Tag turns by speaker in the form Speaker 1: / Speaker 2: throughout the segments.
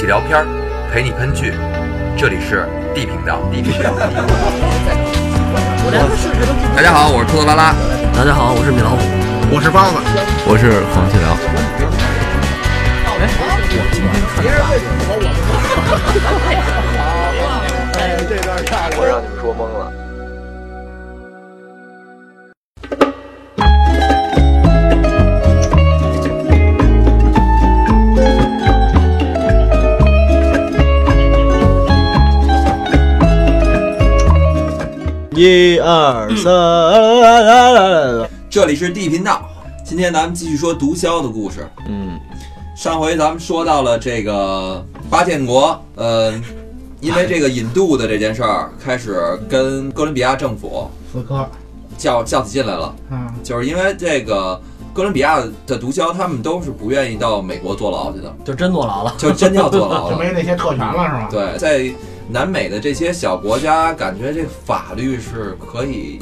Speaker 1: 起聊片儿，陪你喷剧。这里是 D 频道。D 频道。大家好，我是兔子拉拉。
Speaker 2: 大家好，我是米老虎。
Speaker 3: 我是包子，
Speaker 4: 我是黄继辽。
Speaker 5: 我让你们说懵了。
Speaker 4: 一二三，
Speaker 1: 这里是 D 频道。今天咱们继续说毒枭的故事。
Speaker 4: 嗯，
Speaker 1: 上回咱们说到了这个八建国，呃，因为这个引渡的这件事儿，开始跟哥伦比亚政府
Speaker 3: 死磕，
Speaker 1: 叫叫起进来了。
Speaker 3: 嗯，
Speaker 1: 就是因为这个哥伦比亚的毒枭，他们都是不愿意到美国坐牢去的，
Speaker 2: 就真坐牢了。
Speaker 1: 就真要坐牢了就。
Speaker 3: 没那些特权了是吧？
Speaker 1: 对，在南美的这些小国家，感觉这法律是可以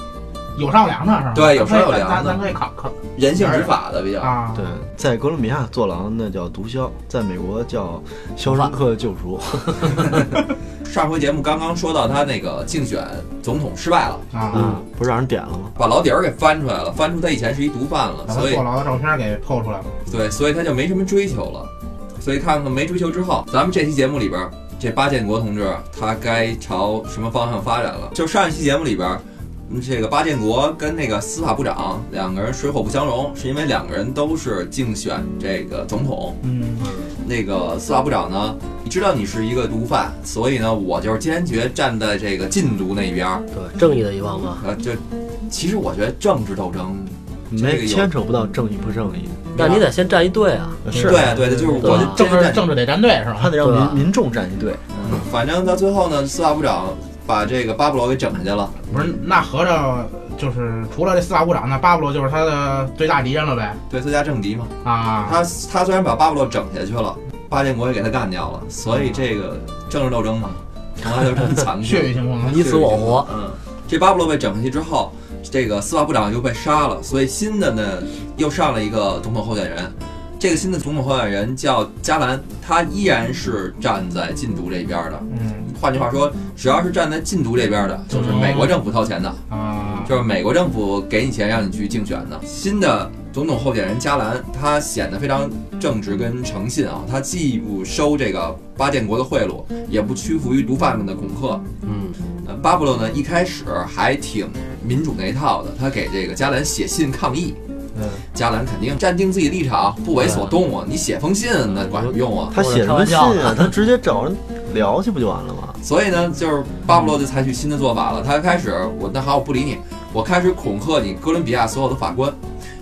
Speaker 3: 有上梁的是吧？
Speaker 1: 对有商有量的
Speaker 3: 咱咱可以考考
Speaker 1: 人性执法的比较。
Speaker 3: 啊。
Speaker 4: 对，在哥伦比亚坐牢那叫毒枭，在美国叫肖申克的救赎。
Speaker 1: 上回节目刚刚说到他那个竞选总统失败了，
Speaker 3: 啊，
Speaker 4: 嗯，不是让人点了吗？
Speaker 1: 把老底儿给翻出来了，翻出他以前是一毒贩了，所以
Speaker 3: 坐牢的照片给透出来了。
Speaker 1: 对，所以他就没什么追求了。所以看看没追求之后，咱们这期节目里边，这巴建国同志他该朝什么方向发展了？就上一期节目里边，嗯这个巴建国跟那个司法部长两个人水火不相容，是因为两个人都是竞选这个总统。
Speaker 3: 嗯，
Speaker 1: 那个司法部长呢，你知道你是一个毒贩，所以呢，我就是坚决站在这个禁毒那边儿。
Speaker 2: 对，正义的一方嘛。
Speaker 1: 呃，就其实我觉得政治斗争，这个
Speaker 4: 没
Speaker 1: 有
Speaker 4: 牵扯不到正义不正义，
Speaker 2: 那你得先站一队啊。
Speaker 4: 是
Speaker 1: 对对的，就是我
Speaker 3: 政治政治得站队是吧？
Speaker 4: 还得让民民众站一队。
Speaker 1: 嗯，反正到最后呢，司法部长把这个巴布罗给整下去了。
Speaker 3: 不是，那合着就是除了这司法部长，那巴布罗就是他的最大敌人了呗？
Speaker 1: 对，最佳政敌嘛。
Speaker 3: 啊，
Speaker 1: 他他虽然把巴布罗整下去了，巴建国也给他干掉了，所以这个政治斗争嘛，从来就这么残酷。
Speaker 3: 血雨腥风。
Speaker 2: 你死我活。
Speaker 1: 嗯，这巴布罗被整下去之后，这个司法部长又被杀了，所以新的呢又上了一个总统候选人。这个新的总统候选人叫加兰，他依然是站在禁毒这边的。
Speaker 3: 嗯
Speaker 1: 换句话说，只要是站在禁毒这边的，就是美国政府掏钱的，
Speaker 3: 啊，
Speaker 1: 就是美国政府给你钱让你去竞选的。新的总统候选人加兰，他显得非常正直跟诚信啊，他既不收这个巴建国的贿赂，也不屈服于毒贩们的恐吓。
Speaker 2: 嗯，
Speaker 1: 呃，巴布洛呢一开始还挺民主那一套的，他给这个加兰写信抗议。
Speaker 4: 嗯，
Speaker 1: 加兰肯定站定自己立场，不为所动啊！你写封信那管什么用啊？
Speaker 4: 他写什么信啊？他直接找人聊去不就完了吗？
Speaker 1: 所以呢，就是巴布洛就采取新的做法了。他开始，我那好，我不理你，我开始恐吓你哥伦比亚所有的法官，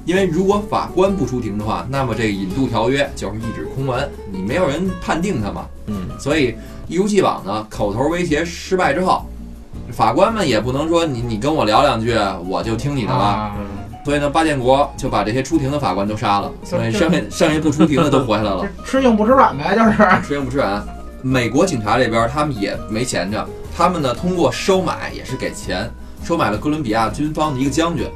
Speaker 1: 因为如果法官不出庭的话，那么这个引渡条约就是一纸空文，你没有人判定他嘛。
Speaker 4: 嗯，
Speaker 1: 所以一如既往呢，口头威胁失败之后，法官们也不能说你你跟我聊两句，我就听你的了。
Speaker 3: 啊
Speaker 1: 所以呢，巴建国就把这些出庭的法官都杀了，所以
Speaker 3: 这
Speaker 1: 剩下剩下不出庭的都活下来了。
Speaker 3: 吃硬不吃软呗，就是。
Speaker 1: 吃硬不吃软。美国警察这边他们也没闲着，他们呢通过收买也是给钱，收买了哥伦比亚军方的一个将军，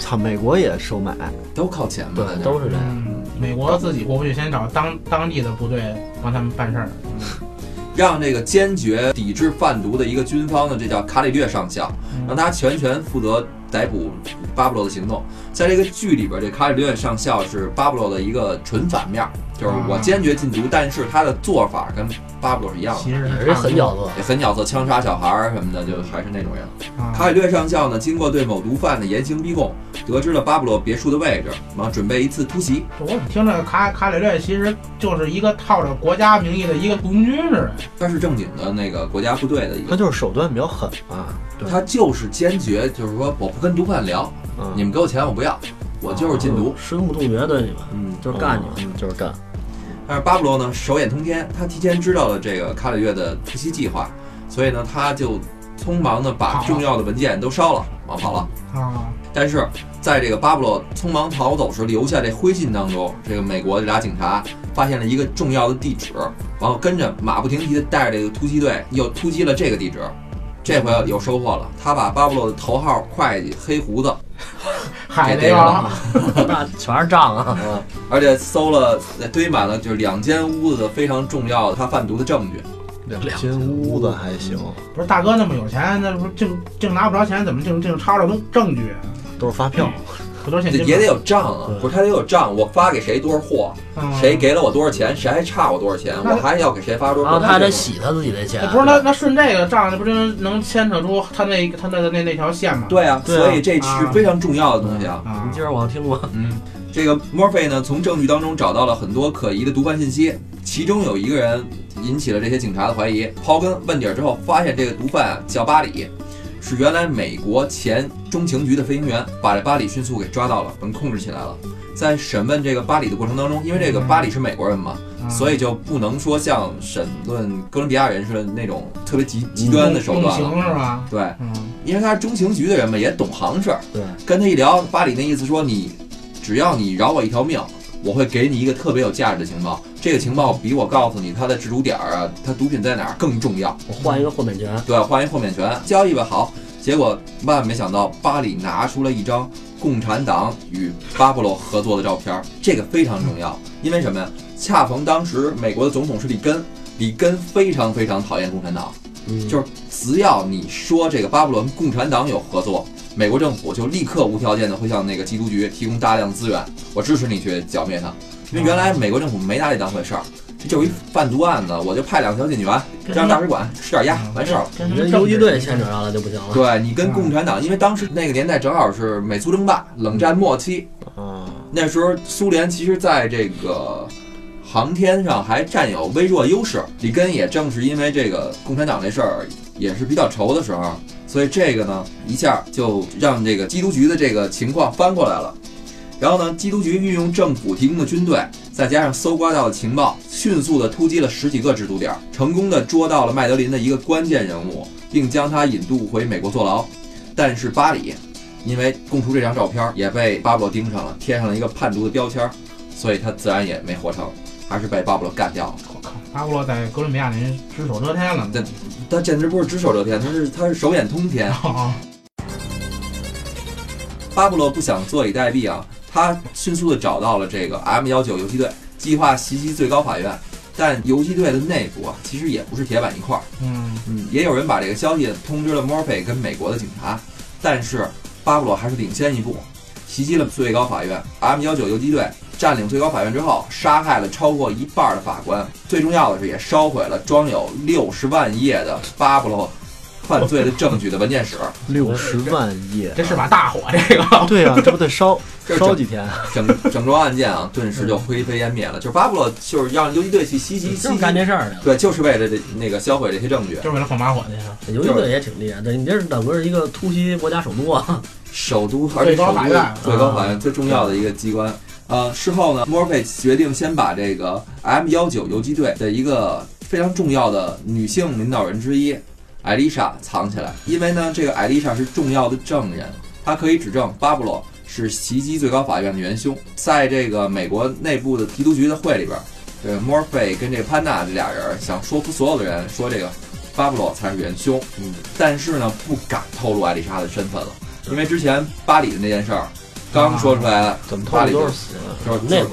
Speaker 4: 操，美国也收买，
Speaker 1: 都靠钱嘛，
Speaker 2: 对，都是这样。
Speaker 3: 嗯，美国自己过不去，先找当当地的部队帮他们办事儿。
Speaker 1: 让这个坚决抵制贩毒的一个军方的，这叫卡里略上校，让他全权负责逮捕巴布罗的行动。在这个剧里边，这卡里略上校是巴布罗的一个纯反面，就是我坚决禁毒，但是他的做法跟巴布罗是一样的。
Speaker 3: 其实
Speaker 2: 也是狠角色。
Speaker 1: 也很角色，枪杀小孩儿什么的，就还是那种人。
Speaker 3: 啊
Speaker 1: 卡里略上校呢，经过对某毒贩的严刑逼供，得知了巴布罗别墅的位置，然后准备一次突袭。
Speaker 3: 我怎么听着卡卡里略其实就是一个套着国家名义的一个雇佣军似的。
Speaker 1: 他是正经的那个国家部队的一个，
Speaker 4: 他就是手段比较狠嘛。对，
Speaker 1: 他就是坚决，就是说我不跟毒贩聊，
Speaker 4: 嗯
Speaker 1: 你们给我钱我不要，我就是禁毒。
Speaker 2: 深恶痛绝对你们，
Speaker 1: 嗯，
Speaker 2: 就是干你们。
Speaker 4: 嗯，就是干。
Speaker 1: 但是巴布罗呢，手眼通天，他提前知道了这个卡里略的突袭计划，所以呢，他就匆忙的把重要的文件都烧了，往跑了。
Speaker 3: 啊，
Speaker 1: 但是在这个巴布罗匆忙逃走时留下这灰烬当中，这个美国这俩警察发现了一个重要的地址，然后跟着马不停蹄的带着这个突击队又突击了这个地址。这回有收获了，他把巴布罗的头号会计黑胡子
Speaker 3: 海贼王
Speaker 1: 了，
Speaker 2: 那全是账啊！
Speaker 1: 嗯，而且搜了堆满了就是两间屋子非常重要的他贩毒的证据。
Speaker 4: 两间屋子还行，
Speaker 3: 不是大哥那么有钱，那不是净净拿不着钱，怎么净净抄着东证据？
Speaker 4: 都是发票。
Speaker 3: 不
Speaker 1: 也得有账啊，不是他得有账，我发给谁多少货，
Speaker 3: 嗯。
Speaker 1: 谁给了我多少钱，谁还差我多少钱，我还要给谁发多少。
Speaker 2: 然后他还得洗他自己的钱。
Speaker 3: 哎，不是那那顺这个账，那不就能牵扯出他那他那个那那条线吗？
Speaker 1: 对啊，所以这是非常重要的东西啊。
Speaker 3: 啊。
Speaker 2: 你，接着往听过，
Speaker 1: 嗯，这个墨菲呢，从证据当中找到了很多可疑的毒贩信息，其中有一个人引起了这些警察的怀疑。刨根问底儿之后，发现这个毒贩啊叫巴里，是原来美国前中情局的飞行员，把这巴里迅速给抓到了，能控制起来了。在审问这个巴里的过程当中，因为这个巴里是美国人嘛，
Speaker 3: 啊
Speaker 1: 所以就不能说像审问哥伦比亚人似的那种特别极极端的手段了。
Speaker 3: 是吧？
Speaker 1: 对，
Speaker 3: 嗯，
Speaker 1: 因为他是中情局的人嘛，也懂行事儿。
Speaker 2: 对，
Speaker 1: 跟他一聊，巴里那意思说你只要你饶我一条命，我会给你一个特别有价值的情报。这个情报比我告诉你他的制毒点儿啊，他毒品在哪儿更重要。
Speaker 2: 我换一个豁免权，
Speaker 1: 对，换一豁免权，交易吧。好，结果万万没想到，巴里拿出了一张共产党与巴布罗合作的照片儿，这个非常重要，因为什么呀？恰逢当时美国的总统是里根，里根非常非常讨厌共产党。
Speaker 2: 嗯，
Speaker 1: 就是只要你说这个巴布伦共产党有合作，美国政府就立刻无条件的会向那个缉毒局提供大量资源，我支持你去剿灭他。因为原来美国政府没拿这当回事儿，这就一贩毒案子，我就派两个小警员让大使馆吃点鸭，完事儿了。
Speaker 3: 跟
Speaker 2: 你跟游击队牵扯上了就不行了。
Speaker 1: 对你跟共产党，因为当时那个年代正好是美苏争霸、冷战末期，
Speaker 4: 啊，
Speaker 1: 那时候苏联其实在这个航天上还占有微弱优势。里根也正是因为这个共产党这事儿也是比较愁的时候，所以这个呢一下就让这个缉毒局的这个情况翻过来了。然后呢，缉毒局运用政府提供的军队，再加上搜刮到的情报，迅速的突击了十几个制毒点，成功的捉到了麦德林的一个关键人物，并将他引渡回美国坐牢。但是巴里因为供出这张照片，也被巴布罗盯上了，贴上了一个叛徒的标签，所以他自然也没活成，还是被巴布罗干掉了。
Speaker 3: 巴布洛在哥伦比亚那人只手遮天了。
Speaker 1: 对他简直不是只手遮天，他是他是手眼通天。
Speaker 3: 啊，
Speaker 1: 巴布罗不想坐以待毙啊，他迅速的找到了这个 M 幺九游击队，计划袭击最高法院。但游击队的内部啊，其实也不是铁板一块儿。
Speaker 3: 嗯，
Speaker 1: 嗯，也有人把这个消息通知了墨菲跟美国的警察，但是巴布罗还是领先一步，袭击了最高法院。M 幺九游击队占领最高法院之后，杀害了超过一半的法官，最重要的是也烧毁了装有六十万页的巴布罗犯罪的证据的文件室。
Speaker 4: 六十万页，
Speaker 3: 这是把大火，这个
Speaker 4: 对啊、这不得烧
Speaker 1: 这
Speaker 4: 烧几天？
Speaker 1: 啊整整桩案件啊，顿时就灰飞烟灭了。就是巴布罗就是让游击队去袭击
Speaker 2: 干，这事儿去了。
Speaker 1: 对，就是为了这那个销毁这些证据。
Speaker 3: 就是为了放把火去。
Speaker 2: 游击队也挺厉害的，你这是等于是一个突袭国家首都啊！
Speaker 1: 首都，而且
Speaker 3: 最高
Speaker 1: 首都
Speaker 3: 法院
Speaker 1: 最高法院最重要的一个机关。呃，事后呢，墨菲决定先把这个 M 幺九游击队的一个非常重要的女性领导人之一艾丽莎藏起来，因为呢，这个艾丽莎是重要的证人，她可以指证巴布罗是袭击最高法院的元凶。在这个美国内部的缉毒局的会里边，这个墨菲跟这个潘娜这俩人想说服所有的人说这个巴布罗才是元凶，
Speaker 2: 嗯，
Speaker 1: 但是呢，不敢透露艾丽莎的身份了。因为之前巴里的那件事儿刚说出来，
Speaker 4: 怎么透露都是死人。
Speaker 1: 就是
Speaker 2: 内鬼，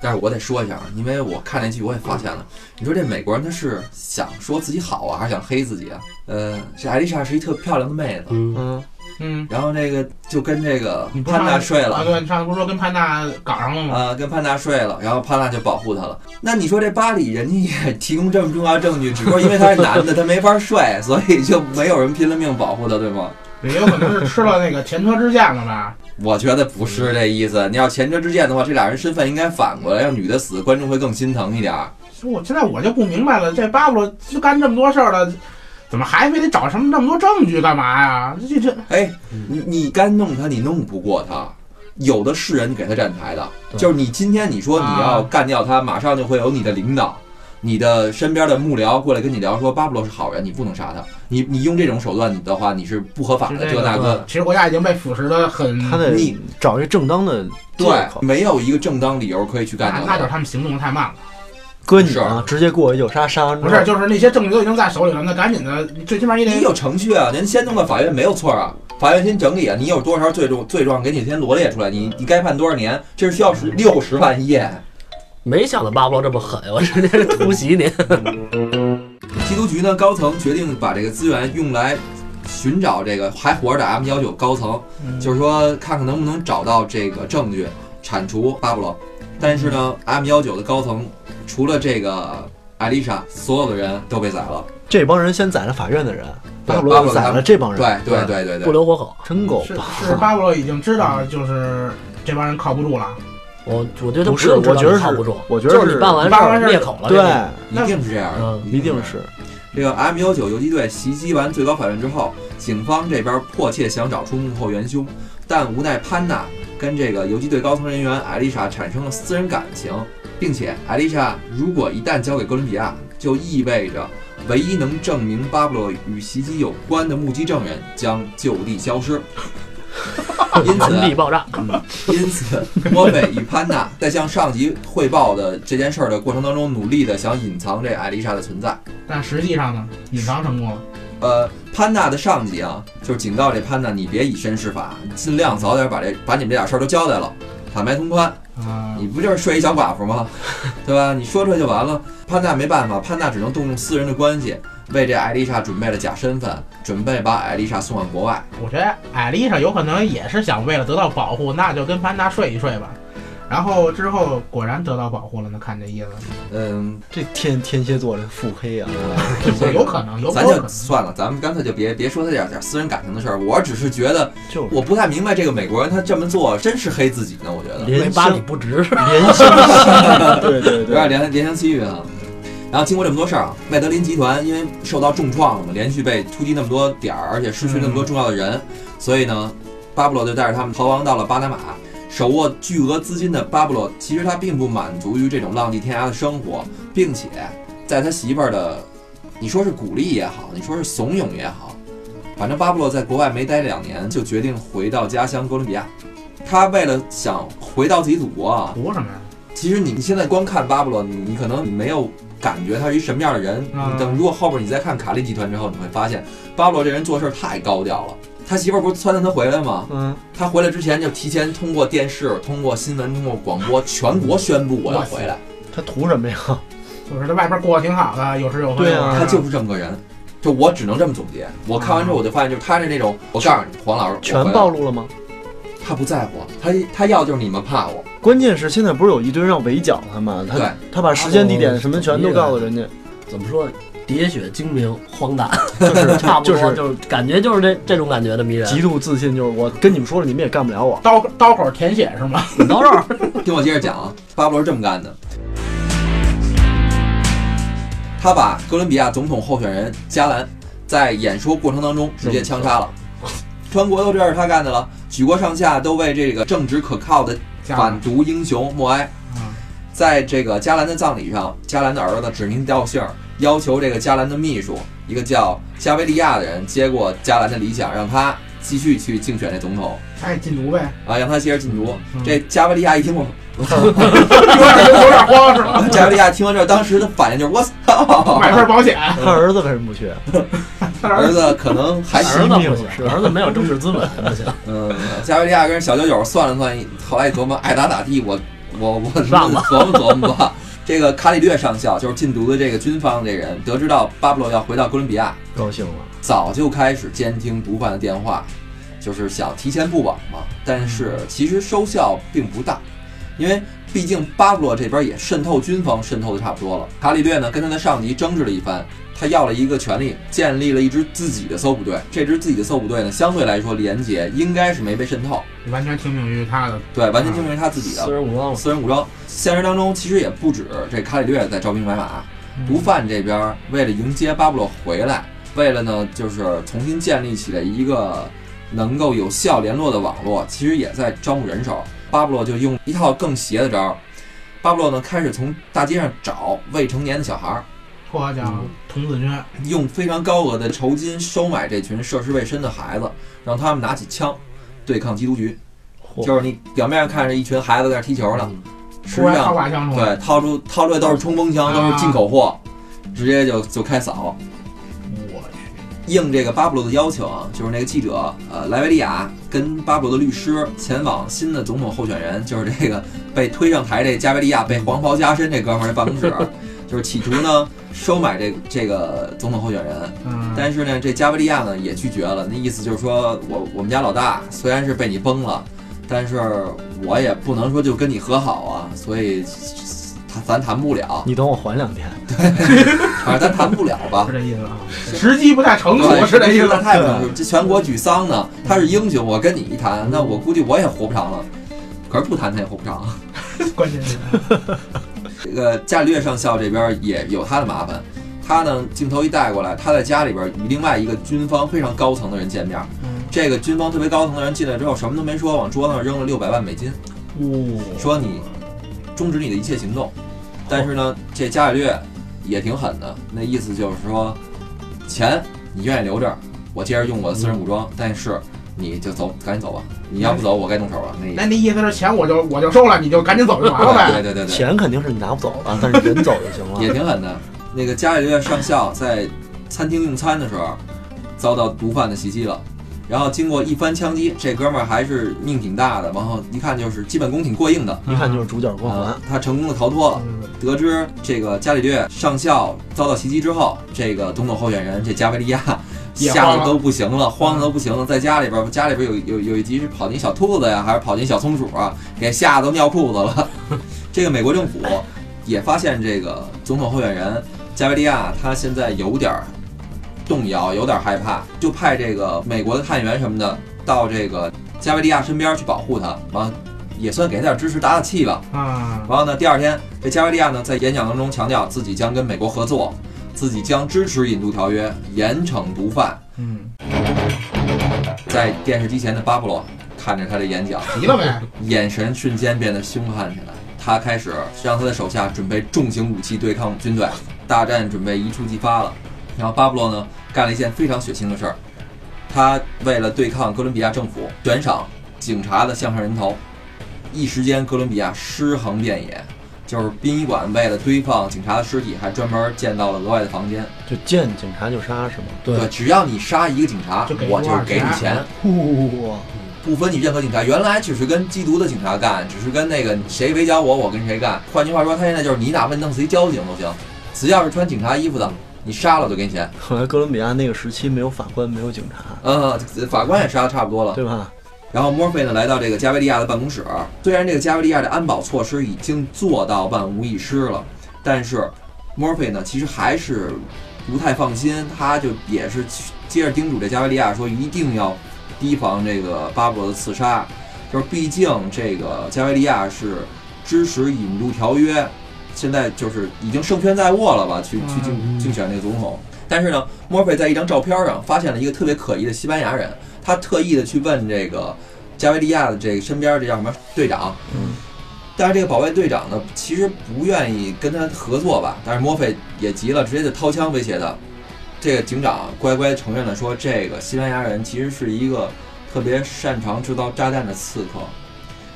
Speaker 1: 但是我得说一下，因为我看那剧我也发现了，你说这美国人他是想说自己好啊，还是想黑自己啊？呃，这艾丽莎是一特漂亮的妹子，
Speaker 2: 嗯，
Speaker 4: 嗯，
Speaker 3: 嗯，
Speaker 1: 然后那个就跟这个
Speaker 3: 你
Speaker 1: 潘娜睡
Speaker 3: 啊？
Speaker 1: 了。
Speaker 3: 对，你上次不是说跟潘娜搞上了吗？
Speaker 1: 啊、跟潘娜睡了，然后潘娜就保护他了。那你说这巴里人家也提供这么重要证据，只不过因为他是男的，他没法睡，所以就没有人拼了命保护他，对吗？
Speaker 3: 也有可能是吃了那个前车之鉴了吧？
Speaker 1: 我觉得不是这意思。你要前车之鉴的话，这俩人身份应该反过来，让女的死，观众会更心疼一点儿。
Speaker 3: 我现在我就不明白了，这巴布罗就干这么多事儿了，怎么还非得找什么那么多证据干嘛呀？这这
Speaker 1: 哎，你你干弄他，你弄不过他。有的是人给他站台的，就是你今天你说你要干掉他，马上就会有你的领导、你的身边的幕僚过来跟你聊说巴布罗是好人，你不能杀他。你你用这种手段的话，你是不合法的，
Speaker 3: 这个
Speaker 1: 这那个。
Speaker 3: 其实国家已经被腐蚀的很，
Speaker 4: 他的
Speaker 1: 你
Speaker 4: 找一个正当的
Speaker 1: 对，没有一个正当理由可以去干。
Speaker 3: 那那就是他们行动太慢了。
Speaker 1: 是
Speaker 4: 搁你啊，直接过去就杀，杀完之后
Speaker 3: 不是，就是那些证据都已经在手里了，那赶紧的，最起码你得
Speaker 1: 你有程序啊，您先弄到法院没有错啊。法院先整理啊，你有多少罪状罪状给你先罗列出来，你你该判多少年，这是需要十六十万页。
Speaker 2: 没想到巴布罗这么狠，我直接突袭你。
Speaker 1: 缉毒局呢高层决定把这个资源用来寻找这个还活着的 M 幺九高层，
Speaker 3: 嗯
Speaker 1: 就是说看看能不能找到这个证据铲除巴布罗。但是呢，M 幺九的高层除了这个艾丽莎，所有的人都被宰了。
Speaker 4: 这帮人先宰了法院的人，
Speaker 1: 对
Speaker 4: 巴布罗宰了这帮人，
Speaker 1: 对对对对对不，
Speaker 2: 留活口。
Speaker 4: 真狗
Speaker 3: 是
Speaker 4: 棒。
Speaker 3: 是巴布罗已经知道，就是这帮人靠不住了。
Speaker 2: 我我觉得
Speaker 4: 不是我觉得
Speaker 2: 靠不住，
Speaker 4: 我觉得
Speaker 2: 就是你办完
Speaker 3: 事儿
Speaker 2: 灭口了。
Speaker 4: 对，
Speaker 1: 一定是这样
Speaker 4: 一定是
Speaker 1: 这个 M 幺九游击队袭击完最高法院之后，警方这边迫切想找出幕后元凶，但无奈潘娜跟这个游击队高层人员艾丽莎产生了私人感情，并且艾丽莎如果一旦交给哥伦比亚，就意味着唯一能证明巴布洛与袭击有关的目击证人将就地消失。因此，
Speaker 2: 爆炸。
Speaker 1: 因此，莫菲与潘娜在向上级汇报的这件事儿的过程当中，努力的想隐藏这艾丽莎的存在。
Speaker 3: 但实际上呢，隐藏成功了。
Speaker 1: 呃，潘娜的上级啊，就是警告这潘娜，你别以身试法，尽量早点把这把你们这点事儿都交代了，坦白从宽。
Speaker 3: 啊、
Speaker 1: 你不就是睡一小寡妇吗？对吧？你说出来就完了。潘娜没办法，潘娜只能动用私人的关系，为这艾丽莎准备了假身份，准备把艾丽莎送往国外。
Speaker 3: 我觉得艾丽莎有可能也是想为了得到保护，那就跟潘达睡一睡吧。然后之后果然得到保护了，那看这意思，
Speaker 1: 嗯，
Speaker 4: 这天天蝎座这腹黑啊，
Speaker 3: 有可能，有可能
Speaker 1: 咱
Speaker 3: 能
Speaker 1: 就。算了，咱们干脆就别别说他点点私人感情的事儿。我只是觉得，
Speaker 4: 就
Speaker 1: 我不太明白这个美国人他这么做真是黑自己呢。我觉得
Speaker 2: 没
Speaker 4: 怜
Speaker 2: 把你
Speaker 4: 香
Speaker 2: 不值。
Speaker 4: 怜香，对对对
Speaker 1: 有点
Speaker 4: 对，
Speaker 1: 怜怜香惜玉啊。然后经过这么多事儿啊，麦德林集团因为受到重创了嘛，连续被突击那么多点儿，而且失去那么多重要的人，所以呢，巴布罗就带着他们逃亡到了巴拿马。手握巨额资金的巴布罗，其实他并不满足于这种浪迹天涯的生活，并且在他媳妇儿的，你说是鼓励也好，你说是怂恿也好，反正巴布罗在国外没待两年，就决定回到家乡哥伦比亚。他为了想回到自己祖国啊，
Speaker 3: 图什么呀？
Speaker 1: 其实你你现在光看巴布罗，你你可能你没有感觉他是一什么样的人。等如果后边你再看卡利集团之后，你会发现巴布罗这人做事太高调了。他媳妇儿不是撺掇他回来吗？
Speaker 4: 嗯，
Speaker 1: 他回来之前就提前通过电视、通过新闻、通过广播，全国宣布我要回来。
Speaker 4: 他图什么呀？
Speaker 3: 就是他外边过得挺好的，有吃有喝。
Speaker 4: 对啊
Speaker 1: 他就是这么个人。就我只能这么总结。我看完之后我就发现，就是他是那种，我告诉你，黄老师，
Speaker 4: 全暴露了吗？
Speaker 1: 他不在乎，他他要就是你们怕我。
Speaker 4: 关键是现在不是有一堆人要围剿他吗？
Speaker 1: 对
Speaker 4: 他他把时间、地点什么全都告诉人家，
Speaker 2: 怎么说？喋血精明，荒诞，
Speaker 4: 就是
Speaker 2: 差不多，
Speaker 4: 就是
Speaker 2: 就是感觉就是这这种感觉的迷人。
Speaker 4: 极度自信，就是我跟你们说了，你们也干不了我。
Speaker 3: 刀刀口舔血是吗？
Speaker 2: 滚刀肉，
Speaker 1: 听我接着讲啊，巴布罗是这么干的。他把哥伦比亚总统候选人加兰在演说过程当中直接枪杀了，全国都知道是他干的了，举国上下都为这个正直可靠的反毒英雄默哀。
Speaker 3: 嗯。
Speaker 1: 在这个加兰的葬礼上，加兰的儿子指名道姓，要求这个加兰的秘书，一个叫加维利亚的人接过加兰的理想，让他继续去竞选这总统。
Speaker 3: 他也禁毒呗，
Speaker 1: 啊，让他接着禁毒。
Speaker 3: 嗯。
Speaker 1: 这加维利亚一听我，
Speaker 3: 有点有点慌是吧？
Speaker 1: 加维利亚听完之后，当时的反应就是我操，
Speaker 3: 买份保险，
Speaker 4: 他儿子为什么不去？
Speaker 3: 他
Speaker 1: 儿子可能还
Speaker 2: 儿
Speaker 1: 行。
Speaker 2: 子不行，儿子没有政治资本不行。
Speaker 1: 嗯，加维利亚跟小九九算了算，后来一琢磨，爱咋咋地，我我我
Speaker 2: 忘了
Speaker 1: 琢磨琢磨吧。这个卡里略上校就是禁毒的这个军方这人，得知到巴布洛要回到哥伦比亚，
Speaker 4: 高兴了，
Speaker 1: 早就开始监听毒贩的电话，就是想提前布网嘛。但是其实收效并不大，因为毕竟巴布洛这边也渗透军方，渗透的差不多了。卡里略呢跟他的上级争执了一番，他要了一个权利，建立了一支自己的搜捕队。这支自己的搜捕队呢，相对来说廉洁，应该是没被渗透，
Speaker 3: 完全听命于他的。
Speaker 1: 对，完全听命于他自己的
Speaker 2: 私。人武装，
Speaker 1: 私人武装。现实当中其实也不止这卡里略在招兵买马，毒贩这边为了迎接巴布洛回来，为了呢就是重新建立起来一个能够有效联络的网络，其实也在招募人手。巴布洛就用一套更邪的招儿，巴布洛呢开始从大街上找未成年的小孩儿，
Speaker 3: 或者叫童子军，
Speaker 1: 用非常高额的酬金收买这群涉世未深的孩子，让他们拿起枪对抗缉毒局。
Speaker 4: 嚯。
Speaker 1: 就是你表面上看着一群孩子在那踢球呢，
Speaker 2: 嗯。
Speaker 1: 实际上
Speaker 3: 把枪出来，
Speaker 1: 对掏出掏出来都是冲锋枪，都是进口货，直接就就开扫。应这个巴布罗的要求啊，就是那个记者呃莱维利亚跟巴布罗的律师前往新的总统候选人，就是这个被推上台这加维利亚被黄袍加身这哥们儿的办公室，就是企图呢收买这这个总统候选人。
Speaker 3: 嗯，
Speaker 1: 但是呢，这加维利亚呢也拒绝了，那意思就是说我我们家老大虽然是被你崩了，但是我也不能说就跟你和好啊，所以谈咱谈不了，
Speaker 4: 你等我缓两天。
Speaker 1: 反正咱谈不了吧
Speaker 3: 是。这意思啊，时机不太成熟，是这意思
Speaker 1: 那。太这全国沮丧呢，他是英雄，我跟你一谈，那我估计我也活不长了。可是不谈他也活不长。
Speaker 3: 关键是，
Speaker 1: 这个伽利略上校这边也有他的麻烦，他呢镜头一带过来，他在家里边与另外一个军方非常高层的人见面。
Speaker 3: 嗯，
Speaker 1: 这个军方特别高层的人进来之后什么都没说，往桌子上扔了六百万美金，
Speaker 2: 哦，
Speaker 1: 说你终止你的一切行动。但是呢，这伽利略也挺狠的，那意思就是说，钱你愿意留着，我接着用我的私人武装，但是你就走，赶紧走吧。你要不走，我该动手了。那意思
Speaker 3: 那意思是钱我就我就收了，你就赶紧走就完了呗？
Speaker 1: 对对对对，
Speaker 4: 钱肯定是你拿不走了，但是人走就行了。
Speaker 1: 也挺狠的。那个伽利略上校在餐厅用餐的时候，遭到毒贩的袭击了。然后经过一番枪击，这哥们儿还是命挺大的，然后一看就是基本功挺过硬的，
Speaker 4: 一看就是主角光环
Speaker 1: 啊。他成功的逃脱了。得知这个伽利略上校遭到袭击之后，这个总统候选人这加维利亚吓得都不行了，慌得都不行了，在家里边儿，家里边儿有有有一集是跑进小兔子呀，还是跑进小松鼠啊，给吓得都尿裤子了。这个美国政府也发现这个总统候选人加维利亚他现在有点儿动摇，有点儿害怕，就派这个美国的探员什么的到这个加维利亚身边去保护他，完了也算给他点支持，打打气吧。
Speaker 3: 啊，
Speaker 1: 然后呢，第二天，这加维利亚呢在演讲当中强调自己将跟美国合作，自己将支持引渡条约，严惩毒贩。
Speaker 3: 嗯，
Speaker 1: 在电视机前的巴布罗看着他的演讲，
Speaker 3: 急了呗，
Speaker 1: 眼神瞬间变得凶悍起来。他开始让他的手下准备重型武器对抗军队，大战准备一触即发了。然后巴布洛呢干了一件非常血腥的事儿，他为了对抗哥伦比亚政府悬赏警察的项上人头，一时间哥伦比亚尸横遍野。就是殡仪馆为了堆放警察的尸体，还专门建造了额外的房间。
Speaker 4: 就见警察就杀是吗？
Speaker 2: 对，
Speaker 1: 只要你杀一个警察
Speaker 3: 就给，
Speaker 1: 我就给你钱。
Speaker 4: 哇，
Speaker 1: 不分你任何警察，原来只是跟缉毒的警察干，只是跟那个谁围剿我，我跟谁干。换句话说，他现在就是你哪怕弄死一交警都行，只要是穿警察衣服的，你杀了我就给你钱。
Speaker 4: 后来哥伦比亚那个时期没有法官，没有警察，
Speaker 1: 呃，法官也杀的差不多了。
Speaker 4: 对吧？
Speaker 1: 然后墨菲呢来到这个加维利亚的办公室，虽然这个加维利亚的安保措施已经做到万无一失了，但是墨菲呢其实还是不太放心，他就也是接着叮嘱这加维利亚说一定要提防这个巴布罗的刺杀，就是毕竟这个加维利亚是支持引渡条约，现在就是已经胜券在握了吧，去去竞竞选那个总统。但是呢，墨菲在一张照片上发现了一个特别可疑的西班牙人，他特意的去问这个加维利亚的这个身边这叫什么队长，
Speaker 4: 嗯，
Speaker 1: 但是这个保卫队长呢，其实不愿意跟他合作吧，但是墨菲也急了，直接就掏枪威胁他。这个警长乖乖承认了，说这个西班牙人其实是一个特别擅长制造炸弹的刺客。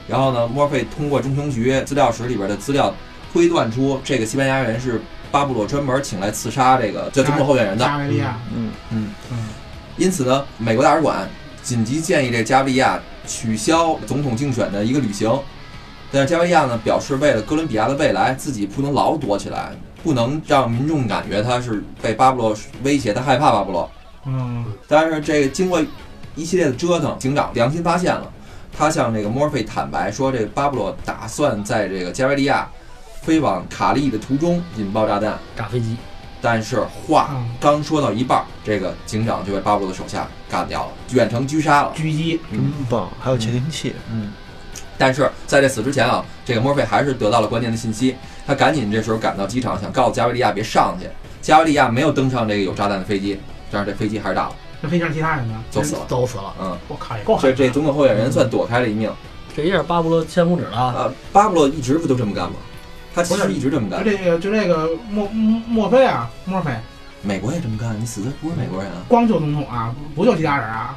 Speaker 1: 然后呢，墨菲通过中情局资料室里边的资料推断出，这个西班牙人是巴布罗专门请来刺杀这个这总统候选人的。
Speaker 3: 加维利亚，
Speaker 4: 嗯，
Speaker 1: 嗯
Speaker 3: 嗯，
Speaker 1: 因此呢，美国大使馆紧急建议这加维利亚取消总统竞选的一个旅行。但是加维利亚呢表示，为了哥伦比亚的未来，自己不能老躲起来，不能让民众感觉他是被巴布罗威胁，他害怕巴布罗。
Speaker 3: 嗯，
Speaker 1: 但是这个经过一系列的折腾，警长良心发现了，他向这个墨菲坦白说，这个巴布罗打算在这个加维利亚飞往卡利的途中引爆炸弹。
Speaker 2: 炸飞机，
Speaker 1: 但是话
Speaker 3: 嗯
Speaker 1: 刚说到一半儿，这个警长就被巴布罗的手下干掉了，远程狙杀了。
Speaker 3: 狙击，
Speaker 4: 真棒！还有窃听器，
Speaker 1: 嗯，但是在这死之前啊，这个墨菲还是得到了关键的信息，他赶紧这时候赶到机场，想告诉加维利亚别上去。加维利亚没有登上这个有炸弹的飞机，但是这飞机还是炸了，
Speaker 3: 那飞机上其他人呢？
Speaker 1: 都死了。
Speaker 2: 都死了。
Speaker 1: 嗯，
Speaker 3: 我靠，也够
Speaker 1: 这这总统候选人算躲开了一命。
Speaker 2: 这一下巴布罗千夫指了，
Speaker 1: 呃，巴布罗一直不都这么干吗？他其实一直这么干
Speaker 3: 就，这个就这个墨墨墨菲啊，墨菲
Speaker 1: 美国也这么干。你死的不是美国人啊？
Speaker 3: 光救总统啊，不救其他人啊，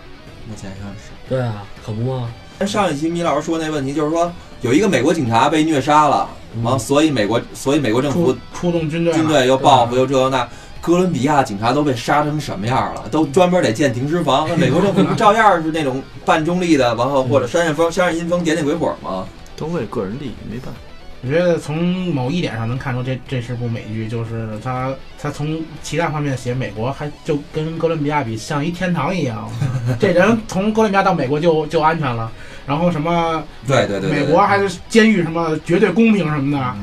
Speaker 1: 目前上是。
Speaker 2: 对啊，可不吗？
Speaker 1: 上一期米老师说那问题，就是说有一个美国警察被虐杀了，完、所以美国所以美国政府
Speaker 3: 出出动军队，
Speaker 1: 军队又报复又这又那。哥伦比亚警察都被杀成什么样了？都专门得建停尸房。那美国政府不照样是那种半中立的，完后或者扇扇风、扇扇阴风、点点鬼火吗？
Speaker 4: 都为个人利益，没办法。
Speaker 3: 我觉得从某一点上能看出这这是部美剧，就是他他从其他方面写美国还就跟哥伦比亚比像一天堂一样，这人从哥伦比亚到美国就就安全了，然后什么
Speaker 1: 对对对
Speaker 3: 美国还是监狱什么绝对公平什么的，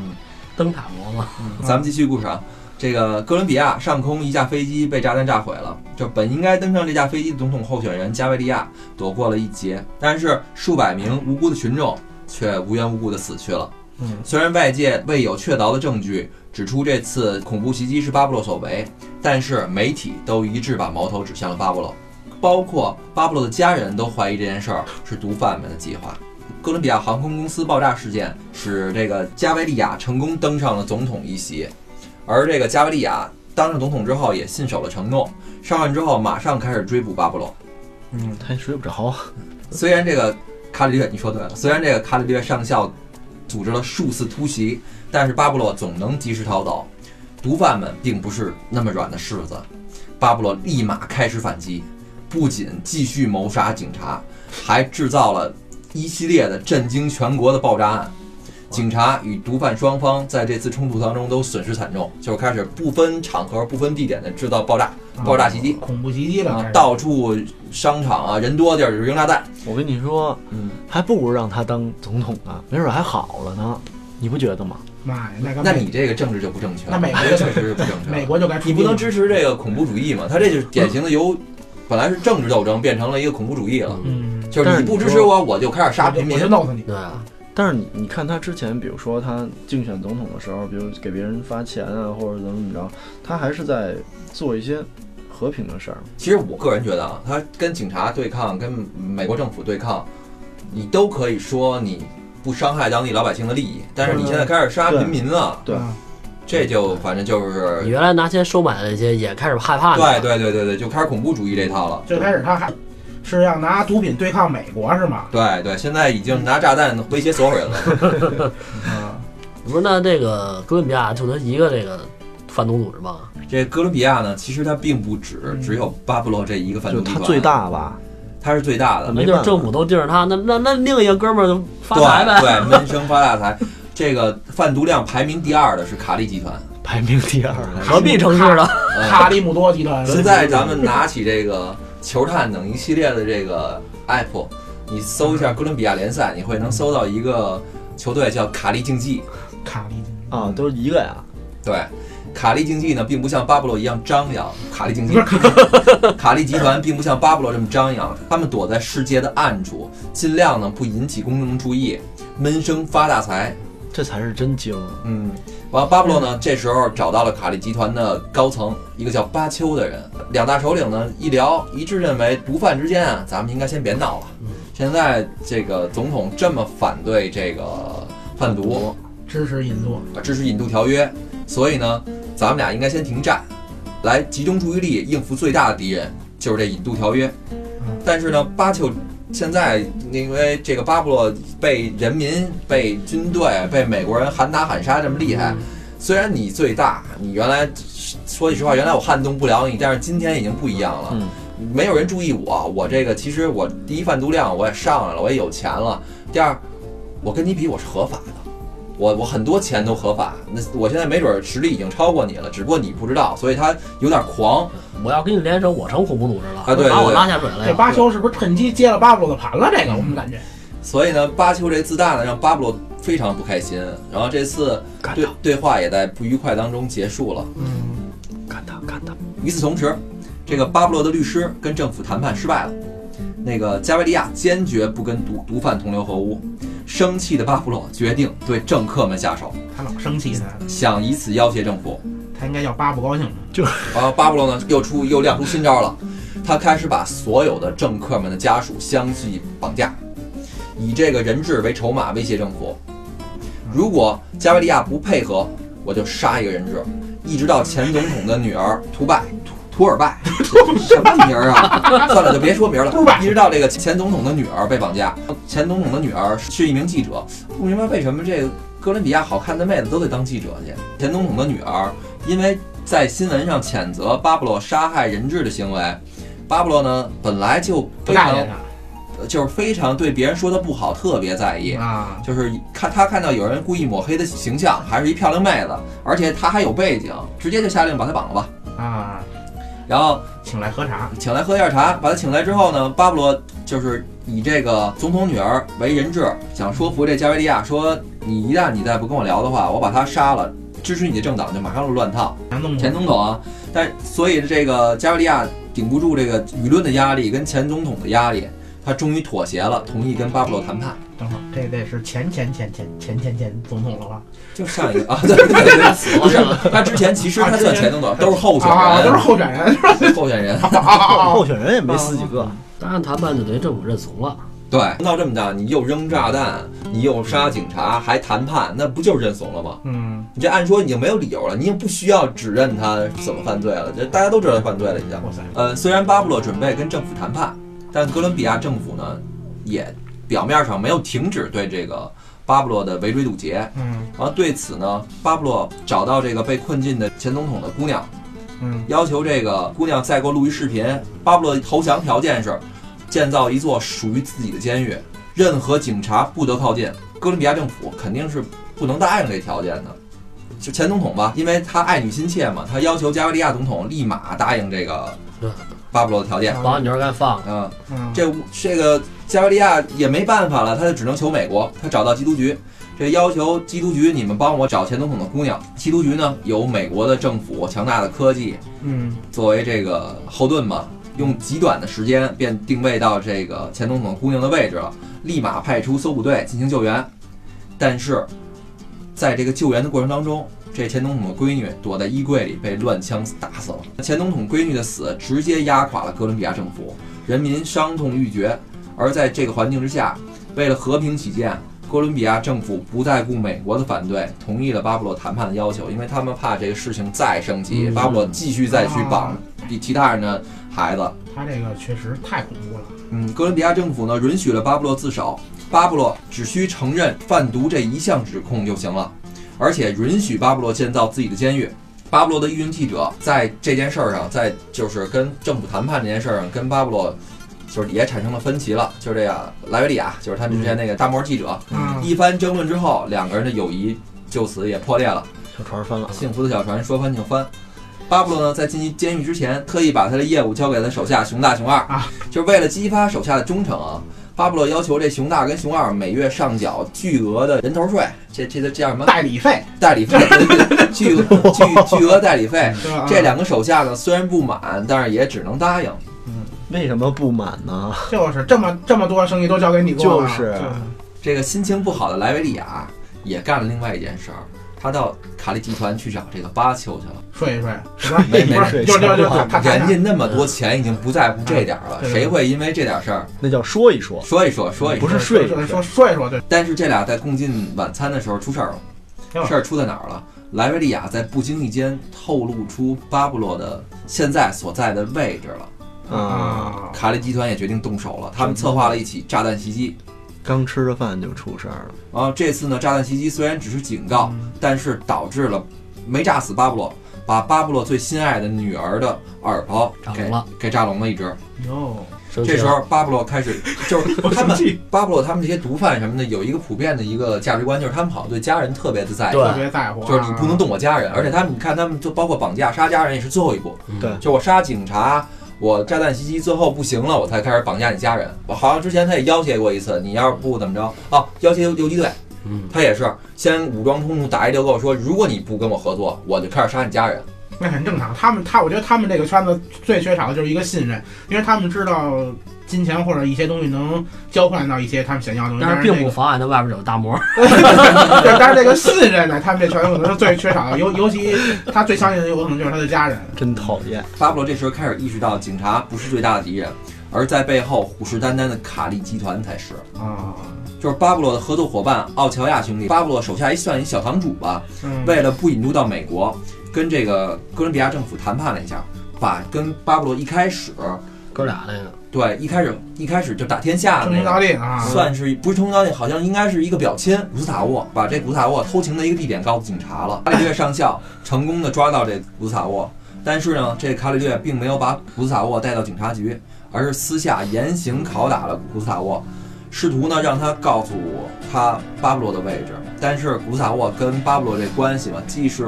Speaker 2: 灯塔国嘛，
Speaker 1: 咱们继续故事啊。这个哥伦比亚上空一架飞机被炸弹炸毁了，就本应该登上这架飞机的总统候选人加维利亚躲过了一劫，但是数百名无辜的群众却无缘无故的死去了。
Speaker 3: 嗯，
Speaker 1: 虽然外界未有确凿的证据指出这次恐怖袭击是巴布洛所为，但是媒体都一致把矛头指向了巴布洛，包括巴布洛的家人都怀疑这件事儿是毒贩们的计划。哥伦比亚航空公司爆炸事件使这个加维利亚成功登上了总统一席，而这个加维利亚当上总统之后也信守了承诺，上任之后马上开始追捕巴布洛。
Speaker 3: 嗯，
Speaker 4: 他也睡不着。
Speaker 1: 虽然这个卡里略，你说对了，虽然这个卡里略上校组织了数次突袭，但是巴布洛总能及时逃走。毒贩们并不是那么软的柿子，巴布洛立马开始反击，不仅继续谋杀警察，还制造了一系列的震惊全国的爆炸案。警察与毒贩双方在这次冲突当中都损失惨重，就开始不分场合、不分地点的制造爆炸、爆炸袭击。
Speaker 3: 恐怖袭击了，
Speaker 1: 到处商场啊、人多地儿就扔炸弹。
Speaker 4: 我跟你说，
Speaker 1: 嗯，
Speaker 4: 还不如让他当总统呢，没准还好了呢，你不觉得吗？
Speaker 3: 妈呀，那个
Speaker 1: 那你这个政治就不正确了，
Speaker 3: 那美国
Speaker 1: 确实是不正确。
Speaker 3: 美国就该
Speaker 1: 你不能支持这个恐怖主义嘛？他这就是典型的由本来是政治斗争变成了一个恐怖主义了，
Speaker 3: 嗯，
Speaker 1: 就是你不支持我，我就开始杀平民。
Speaker 3: 我就。弄死你，
Speaker 2: 对啊，
Speaker 4: 但是你你看他之前，比如说他竞选总统的时候，比如给别人发钱啊，或者怎么怎么着，他还是在做一些和平的事儿。
Speaker 1: 其实我个人觉得啊，他跟警察对抗，跟美国政府对抗，你都可以说你不伤害当地老百姓的利益，但是你现在开始杀平民了，
Speaker 4: 对
Speaker 3: 啊
Speaker 1: 这就反正就是
Speaker 2: 你原来拿钱收买的那些也开始害怕了
Speaker 1: 对，对对对对，就开始恐怖主义这套了。
Speaker 3: 最开始他还是要拿毒品对抗美国是吗？
Speaker 1: 对对，现在已经拿炸弹威胁所有人了。
Speaker 3: 啊，
Speaker 2: 不是那这个哥伦比亚就他一个这个贩毒组织吗？
Speaker 1: 这哥伦比亚呢，其实它并不止只有巴布洛这一个贩毒集团，
Speaker 4: 它最，大吧，
Speaker 1: 它是最大的。
Speaker 4: 没办法
Speaker 2: 那就是政府都盯着他，那那那另一个哥们儿就发
Speaker 1: 对
Speaker 2: 财呗。
Speaker 1: 对，闷声发大财。这个贩毒量排名第二的是卡利集团。
Speaker 4: 排名第二。
Speaker 2: 何必城市的？
Speaker 3: 卡利姆多集团，
Speaker 1: 现在咱们拿起这个球探等一系列的这个 app，你搜一下哥伦比亚联赛，你会能搜到一个球队叫卡利竞技。
Speaker 3: 卡利
Speaker 4: 啊，都是一个呀。
Speaker 1: 对，卡利竞技呢，并不像巴布洛一样张扬。卡利竞技，
Speaker 3: 卡
Speaker 1: 卡利集团并不像巴布罗这么张扬，他们躲在世界的暗处，尽量呢不引起公众注意，闷声发大财。
Speaker 4: 这才是真精。
Speaker 1: 嗯，完了，巴布洛呢，这时候找到了卡利集团的高层，一个叫巴丘的人。两大首领呢一聊，一致认为毒贩之间啊，咱们应该先别闹了。现在这个总统这么反对这个贩毒，
Speaker 3: 支持引渡，
Speaker 1: 支持引渡条约，所以呢，咱们俩应该先停战，来集中注意力应付最大的敌人，就是这引渡条约。但是呢，巴丘现在因为这个巴布洛被人民、被军队、被美国人喊打喊杀这么厉害，虽然你最大，你原来说句实话，原来我撼动不了你，但是今天已经不一样了。
Speaker 4: 嗯，
Speaker 1: 没有人注意我，我这个其实我第一贩毒量我也上来了，我也有钱了。第二，我跟你比我是合法的，我我很多钱都合法。那我现在没准实力已经超过你了，只不过你不知道，所以他有点狂。
Speaker 2: 我要跟你联手，我成恐怖组织了，
Speaker 1: 啊对对
Speaker 2: 把我
Speaker 1: 对
Speaker 2: 拉下水了。
Speaker 3: 这巴丘是不是趁机接了巴布洛的盘了？这个我们感觉，
Speaker 1: 所以呢，巴丘这自大呢，让巴布洛非常不开心。然后这次对，对话也在不愉快当中结束了。
Speaker 3: 嗯，
Speaker 4: 干他，干他。
Speaker 1: 与此同时，这个巴布洛的律师跟政府谈判失败了。那个加维利亚坚决不跟毒毒贩同流合污，生气的巴布洛决定对政客们下手，
Speaker 3: 他老生气呢，
Speaker 1: 想以此要挟政府。
Speaker 3: 他应该叫巴不高兴了。
Speaker 1: 然后巴布洛呢又出又亮出新招了，他开始把所有的政客们的家属相继绑架，以这个人质为筹码威胁政府。如果加维利亚不配合，我就杀一个人质，一直到前总统的女儿图拜图尔拜，什么名儿啊？算了，就别说名儿了。一直到这个前总统的女儿被绑架，前总统的女儿是一名记者，不明白为什么这个哥伦比亚好看的妹子都得当记者去。前总统的女儿因为在新闻上谴责巴布洛杀害人质的行为，巴布洛呢本来就非常就是非常对别人说的不好特别在意，
Speaker 3: 啊，
Speaker 1: 就是看他看到有人故意抹黑的形象，还是一漂亮妹子，而且他还有背景，直接就下令把她绑了吧。
Speaker 3: 啊，
Speaker 1: 然后
Speaker 3: 请来喝茶，
Speaker 1: 请来喝一下茶，把他请来之后呢，巴布罗就是以这个总统女儿为人质，想说服这加维利亚说，你一旦你再不跟我聊的话，我把他杀了，支持你的政党就马上就乱套。
Speaker 3: 前总
Speaker 1: 前总统啊，但所以这个加维利亚顶不住这个舆论的压力跟前总统的压力，他终于妥协了，同意跟巴布罗谈判。
Speaker 3: 等会儿，这得是前前前前前前前总统了吧？
Speaker 1: 就上一个 啊，对对对，不是他之前其实他算前总统，都是候选
Speaker 3: 人，都是，候选人，
Speaker 1: 候选人。
Speaker 4: 候选人也没死几个，
Speaker 2: 当然谈判就等于政府认怂了。
Speaker 1: 对，闹这么大，你又扔炸弹，你又杀警察，还谈判，那不就是认怂了吗？
Speaker 3: 嗯，
Speaker 1: 你这按说已经没有理由了，你已经不需要指认他怎么犯罪了，这大家都知道他犯罪了已经。
Speaker 3: 哇塞，
Speaker 1: 呃，虽然巴布洛准备跟政府谈判，但哥伦比亚政府呢，也表面上没有停止对这个巴布洛的围追堵截。
Speaker 3: 嗯
Speaker 1: 然后对此呢，巴布洛找到这个被困禁的前总统的姑娘，
Speaker 3: 嗯，
Speaker 1: 要求这个姑娘再给我录一视频。巴布洛投降条件是建造一座属于自己的监狱，任何警察不得靠近。哥伦比亚政府肯定是不能答应这条件的。就前总统吧，因为他爱女心切嘛，他要求加维利亚总统立马答应这个巴布洛的条件。
Speaker 2: 把女儿给放了，
Speaker 1: 嗯，
Speaker 3: 嗯，
Speaker 1: 这这个加维利亚也没办法了，他就只能求美国。他找到缉毒局，这要求缉毒局你们帮我找前总统的姑娘。缉毒局呢有美国的政府强大的科技
Speaker 3: 嗯
Speaker 1: 作为这个后盾嘛，用极短的时间便定位到这个前总统姑娘的位置了，立马派出搜捕队进行救援。但是在这个救援的过程当中，这前总统的闺女躲在衣柜里被乱枪打死了。前总统闺女的死直接压垮了哥伦比亚政府，人民伤痛欲绝。而在这个环境之下，为了和平起见，哥伦比亚政府不再顾美国的反对，同意了巴布洛谈判的要求，因为他们怕这个事情再升级，
Speaker 2: 嗯
Speaker 1: 巴布洛继续再去绑比其他人的孩子。
Speaker 3: 他这个确实太恐怖了，
Speaker 1: 嗯，哥伦比亚政府呢允许了巴布洛自首，巴布洛只需承认贩毒这一项指控就行了，而且允许巴布洛建造自己的监狱。巴布洛的御用记者在这件事儿上，在就是跟政府谈判这件事儿上，跟巴布洛就是也产生了分歧了。就是这个莱维利亚，就是他之前那个大漠记者，
Speaker 3: 嗯
Speaker 1: 一番争论之后，两个人的友谊就此也破裂了。
Speaker 4: 小船翻了。
Speaker 1: 幸福的小船说翻就翻。巴布洛呢，在进入监狱之前，特意把他的业务交给了手下熊大、熊二
Speaker 3: 啊，
Speaker 1: 就是为了激发手下的忠诚啊。巴布洛要求这熊大跟熊二每月上缴巨额的人头税，这这这叫什么？
Speaker 3: 代理费，
Speaker 1: 代理费，巨巨巨额代理费。这两个手下呢，虽然不满，但是也只能答应。
Speaker 4: 为什么不满呢？
Speaker 3: 就是这么这么多生意都交给你做了，
Speaker 4: 就是
Speaker 1: 这个心情不好的莱维利亚也干了另外一件事儿，他到卡利集团去找这个巴丘去了。
Speaker 3: 睡一睡，是吧？
Speaker 1: 没没
Speaker 3: 不是，就就就他他
Speaker 1: 人家那么多钱，已经不在乎这点儿了，谁会因为这点事儿
Speaker 4: 那叫说一说，
Speaker 1: 说一说说一说？
Speaker 4: 不是睡
Speaker 3: 说说说一说，对，
Speaker 1: 但是这俩在共进晚餐的时候出事儿了，事儿出在哪儿了？莱维利亚在不经意间透露出巴布洛的现在所在的位置了。
Speaker 4: 啊，
Speaker 3: 啊，
Speaker 1: 卡利集团也决定动手了，他们策划了一起炸弹袭击。
Speaker 4: 刚吃着饭就出事儿了。
Speaker 1: 啊这次呢，炸弹袭击虽然只是警告，
Speaker 3: 嗯
Speaker 1: 但是导致了没炸死巴布洛，把巴布洛最心爱的女儿的耳朵给
Speaker 2: 炸聋了
Speaker 1: 给炸聋了一只。
Speaker 3: 哟，
Speaker 1: 这时候巴布洛开始 就是他们巴布洛他们这些毒贩什么的有一个普遍的一个价值观，就是他们好像对家人特别的在意，
Speaker 3: 特别在乎啊，
Speaker 1: 就是你不能动我家人，而且他们你看他们就包括绑架杀家人也是最后一步，
Speaker 2: 嗯
Speaker 4: 对
Speaker 1: 就我杀警察。我炸弹袭击最后不行了，我才开始绑架你家人。我好像之前他也要挟过一次，你要是不怎么着，啊，要挟游游击队，
Speaker 2: 嗯，
Speaker 1: 他也是先武装冲突打一溜够，说如果你不跟我合作，我就开始杀你家人。
Speaker 3: 那很正常。他们他，我觉得他们这个圈子最缺少的就是一个信任，因为他们知道金钱或者一些东西能交换到一些他们想要的东西，
Speaker 2: 但是并不妨碍他外边有大魔。
Speaker 3: 对，但是这个信任呢，他们这圈子可能是最缺少的，尤尤其他最相信的有可能就是他的家人。
Speaker 4: 真讨厌，
Speaker 1: 巴布罗这时候开始意识到，警察不是最大的敌人，而在背后虎视眈眈的卡利集团才是。
Speaker 3: 啊，
Speaker 1: 就是巴布罗的合作伙伴奥乔亚兄弟，巴布罗手下一算一小堂主吧，
Speaker 3: 嗯，
Speaker 1: 为了不引渡到美国，跟这个哥伦比亚政府谈判了一下。把跟巴布罗一开始
Speaker 2: 哥俩那个，
Speaker 1: 对一开始一开始就打天下的那个
Speaker 3: 啊，
Speaker 1: 算是不是通缉，好像应该是一个表亲古斯塔沃，把这古斯塔沃偷情的一个地点告诉警察了。卡里略上校成功的抓到这古斯塔沃，但是呢，这卡里略并没有把古斯塔沃带到警察局，而是私下严刑拷打了古斯塔沃，试图呢让他告诉他巴布罗的位置。但是古斯塔沃跟巴布罗这关系嘛，既是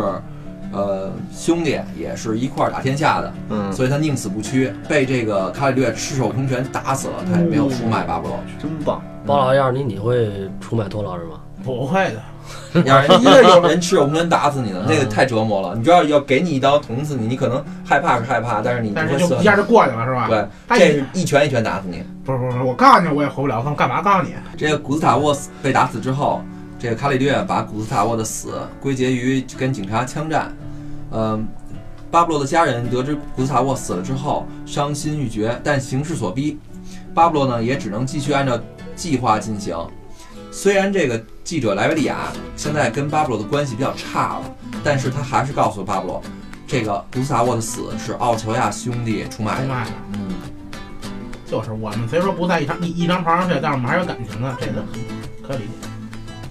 Speaker 1: 呃兄弟，也是一块儿打天下的，
Speaker 4: 嗯，
Speaker 1: 所以他宁死不屈，被这个卡里略赤手空拳打死了，他也没有出卖巴布罗。
Speaker 4: 真棒。
Speaker 2: 包老要是你，你会出卖托老师吗？
Speaker 3: 不会的，
Speaker 1: 要是一个有人赤手空拳打死你呢，那个太折磨了。你知道，要给你一刀捅死你，你可能害怕是害怕，但是你
Speaker 3: 但是就一。下就过去了是吧？
Speaker 1: 对，
Speaker 3: 他
Speaker 1: 这是一拳一拳打死你。
Speaker 3: 不是不是不，我告诉你我也活不了，干干嘛告诉你？
Speaker 1: 这个古斯塔沃斯被打死之后，这个卡里略把古斯塔沃的死归结于跟警察枪战。嗯、巴布洛的家人得知古斯塔沃死了之后，伤心欲绝，但形势所逼，巴布洛呢也只能继续按照计划进行。虽然这个记者莱维利亚现在跟巴布罗的关系比较差了，但是他还是告诉巴布罗，这个古斯塔沃的死是奥乔亚兄弟出卖的。
Speaker 3: 出卖的，
Speaker 1: 嗯，
Speaker 3: 就是我们虽说不在一张一一张床上睡，但是我们还有感情的，这个可以理解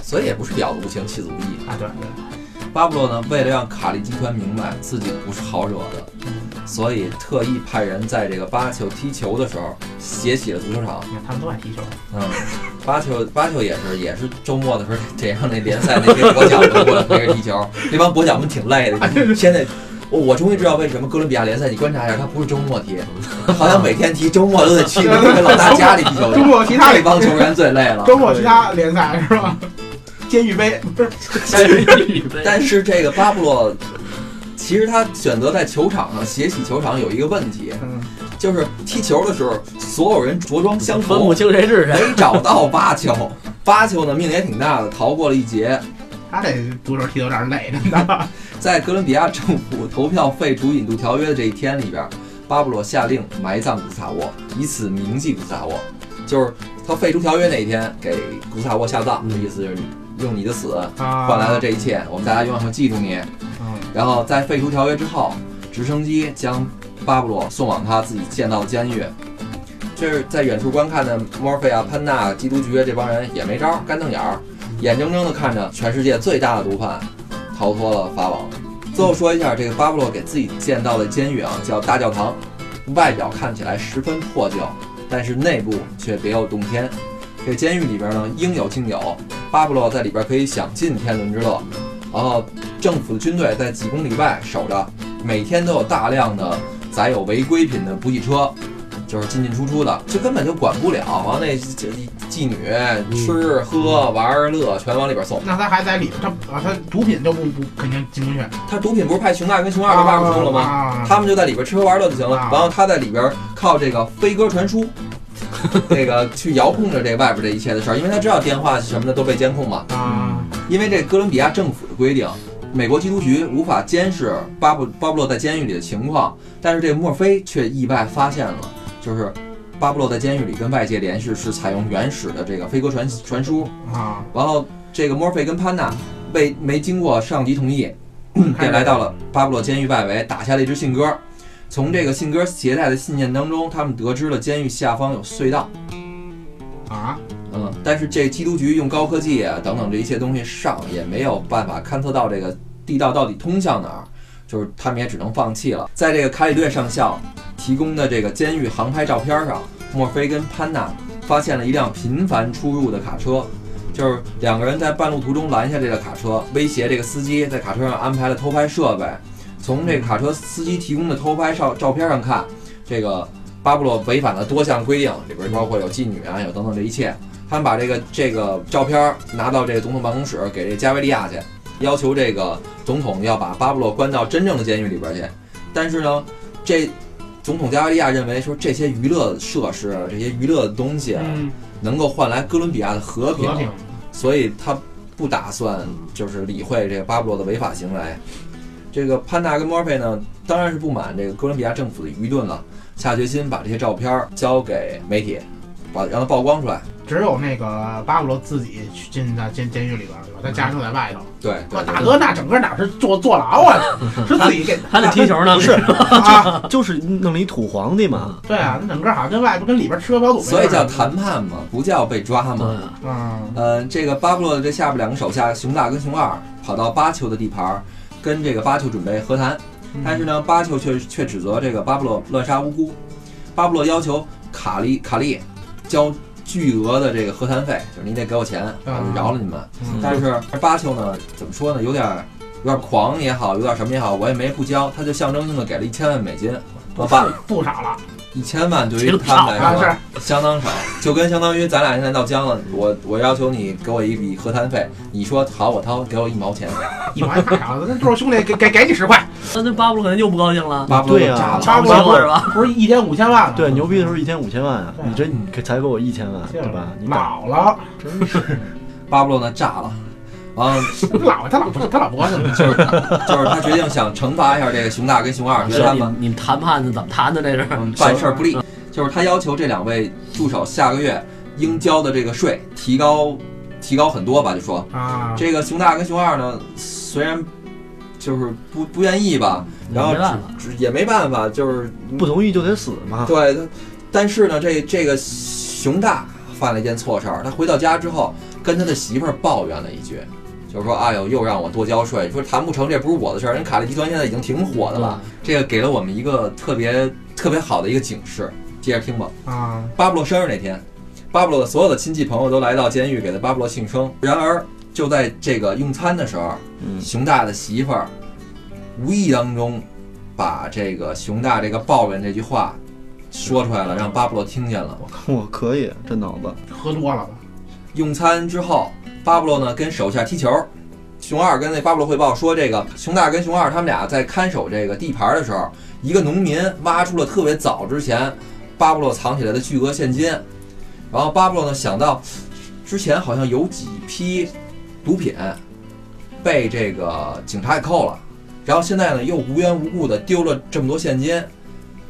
Speaker 1: 所以也不是婊子无情，妻子无义。
Speaker 3: 啊。对对，
Speaker 1: 巴布洛呢，为了让卡利集团明白自己不是好惹的，所以特意派人在这个巴丘踢球的时候写起了足球场。
Speaker 3: 你看他们都爱踢球，
Speaker 1: 嗯，巴丘巴丘也是也是周末的时候得让那联赛那些国脚们过来陪着踢球，那帮国脚们挺累的。现在我我终于知道为什么哥伦比亚联赛，你观察一下，他不是周末踢，好像每天踢，周末都得去 那个老大家里踢球去。
Speaker 3: 周末其他
Speaker 1: 那帮球员最累了。
Speaker 3: 周末其他联赛是吧？监狱杯不是
Speaker 1: 但是但是这个巴布洛，其实他选择在球场上写起球场有一个问题，
Speaker 3: 嗯，
Speaker 1: 就是踢球的时候所有人着装相同
Speaker 2: 分不，清谁是谁。
Speaker 1: 没找到巴丘。巴丘呢命也挺大的，逃过了一劫。
Speaker 3: 他这足球踢得有点累，真的。
Speaker 1: 在哥伦比亚政府投票废除引渡条约的这一天里边，巴布洛下令埋葬古斯塔沃，以此铭记古斯塔沃。就是他废除条约那一天，给古萨沃下葬，
Speaker 2: 嗯
Speaker 1: 意思就是用你的死
Speaker 3: 啊
Speaker 1: 换来了这一切，我们大家永远会记住你。
Speaker 3: 嗯
Speaker 1: 然后在废除条约之后，直升机将巴布洛送往他自己建造的监狱。这是在远处观看的墨菲啊、潘纳、缉毒局这帮人也没招儿，干瞪眼儿，眼睁睁地看着全世界最大的毒贩逃脱了法网。最后说一下，这个巴布洛给自己建造的监狱啊，叫大教堂，外表看起来十分破旧，但是内部却别有洞天。这监狱里边呢，应有尽有，巴布洛在里边可以享尽天伦之乐。然后政府的军队在几公里外守着，每天都有大量的载有违规品的补给车，就是进进出出的，这根本就管不了。往那这妓女吃喝玩乐全往里边送。
Speaker 3: 那他还在里，他啊，他毒品就不不肯定进不去。
Speaker 1: 他毒品不是派熊大跟熊二到外边送了吗？
Speaker 3: 啊
Speaker 1: 他们就在里边吃喝玩乐就行了。
Speaker 3: 啊
Speaker 1: 然后他在里边靠这个飞鸽传书，这个去遥控着这外边这一切的事儿，因为他知道电话什么的都被监控嘛。
Speaker 3: 啊，
Speaker 1: 因为这哥伦比亚政府的规定，美国缉毒局无法监视巴布巴布洛在监狱里的情况，但是这个墨菲却意外发现了，就是巴布洛在监狱里跟外界联系是采用原始的这个飞鸽传传输，
Speaker 3: 啊，
Speaker 1: 然后这个墨菲跟潘娜未没经过上级同意，便来到了巴布洛监狱外围，打下了一支信鸽。从这个信鸽携带的信件当中，他们得知了监狱下方有隧道。
Speaker 3: 啊，
Speaker 1: 嗯，但是这缉毒局用高科技啊等等这一些东西上，也没有办法勘测到这个地道到底通向哪儿，就是他们也只能放弃了。在这个卡里略上校提供的这个监狱航拍照片上，墨菲跟潘娜发现了一辆频繁出入的卡车，就是两个人在半路途中拦下这辆卡车，威胁这个司机，在卡车上安排了偷拍设备。从这个卡车司机提供的偷拍照照片上看，这个巴布洛违反了多项规定，里边包括有妓女啊，有等等这一切。他们把这个这个照片拿到这个总统办公室，给这加维利亚去，要求这个总统要把巴布洛关到真正的监狱里边去。但是呢，这总统加维利亚认为说这些娱乐设施、这些娱乐的东西能够换来哥伦比亚的和平，所以他不打算就是理会这个巴布洛的违法行为。这个潘纳跟墨菲呢，当然是不满这个哥伦比亚政府的愚钝了，下决心把这些照片交给媒体，把让它曝光出来。
Speaker 3: 只有那个巴布罗自己去进在监监狱里边儿，对吧？他家人都在外头。
Speaker 1: 对对
Speaker 3: 我大哥那整个哪是坐坐牢啊？是自己给
Speaker 2: 还得踢球呢，
Speaker 4: 不是
Speaker 3: 啊？
Speaker 4: 就是弄了一土皇帝嘛。
Speaker 3: 对啊，那整个好像跟外边跟里边吃喝嫖赌。
Speaker 1: 所以叫谈判嘛，不叫被抓嘛。
Speaker 2: 啊，
Speaker 3: 嗯
Speaker 1: 呃，这个巴布罗的这下边两个手下熊大跟熊二跑到巴丘的地盘儿，跟这个巴丘准备和谈，
Speaker 3: 嗯
Speaker 1: 但是呢，巴丘却却指责这个巴布洛乱杀无辜。巴布洛要求卡利卡利交巨额的这个和谈费，就是你得给我钱，我就饶了你们。
Speaker 3: 嗯
Speaker 1: 但是巴丘呢，怎么说呢，有点儿有点儿狂也好，有点儿什么也好，我也没不交，他就象征性的给了一千万美金。我
Speaker 3: 不
Speaker 1: 把
Speaker 3: 不少了
Speaker 1: 一千万对于他们来
Speaker 3: 啊，
Speaker 1: 说
Speaker 3: 是
Speaker 1: 相当少，就跟相当于咱俩现在闹僵了，我我要求你给我一笔和谈费，你说好我掏，给我一毛钱，
Speaker 3: 一毛钱太少了，那就是兄弟给给给你十块，
Speaker 2: 那那巴布罗肯定又不高兴了，
Speaker 1: 巴布洛
Speaker 4: 对呀
Speaker 1: 就炸了。
Speaker 3: 巴布罗
Speaker 2: 罗是吧？
Speaker 3: 不是一天五千万？
Speaker 4: 对，牛逼的时候一天五千万啊！你这你才给我一千万，
Speaker 3: 对
Speaker 4: 对吧？你打
Speaker 3: 老了，
Speaker 4: 真是
Speaker 1: 巴布洛呢炸了，完了
Speaker 3: 老他老不他老不高兴，
Speaker 1: 就是就是他决定想惩罚一下这个熊大跟熊二，觉得他们
Speaker 2: 你你们谈判是怎么谈的？这是
Speaker 1: 嗯办事儿不力，就是他要求这两位助手下个月应交的这个税提高提高很多吧，就说
Speaker 3: 啊，
Speaker 1: 这个熊大跟熊二呢，虽然就是不不愿意吧，然后
Speaker 2: 没办法
Speaker 1: 只只也没办法，就是
Speaker 4: 不同意就得死嘛。
Speaker 1: 对，但是呢，这这个熊大犯了一件错事儿，他回到家之后跟他的媳妇儿抱怨了一句，就是说，哎呦，又让我多交税，说谈不成，这不是我的事儿，人卡利集团现在已经挺火的了，这个给了我们一个特别特别好的一个警示。接着听吧，
Speaker 3: 啊，
Speaker 1: 巴布洛生日那天，巴布洛的所有的亲戚朋友都来到监狱给他巴布洛庆生。然而，就在这个用餐的时候，
Speaker 4: 嗯，
Speaker 1: 熊大的媳妇儿无意当中把这个熊大这个抱怨这句话说出来了，让巴布洛听见了。
Speaker 4: 我可以，这脑子
Speaker 3: 喝多了吧？
Speaker 1: 用餐之后，巴布洛呢跟手下踢球，熊二跟那巴布洛汇报说，这个熊大跟熊二他们俩在看守这个地盘的时候，一个农民挖出了特别早之前巴布洛藏起来的巨额现金，然后巴布洛呢想到之前好像有几批毒品被这个警察给扣了，然后现在呢又无缘无故的丢了这么多现金。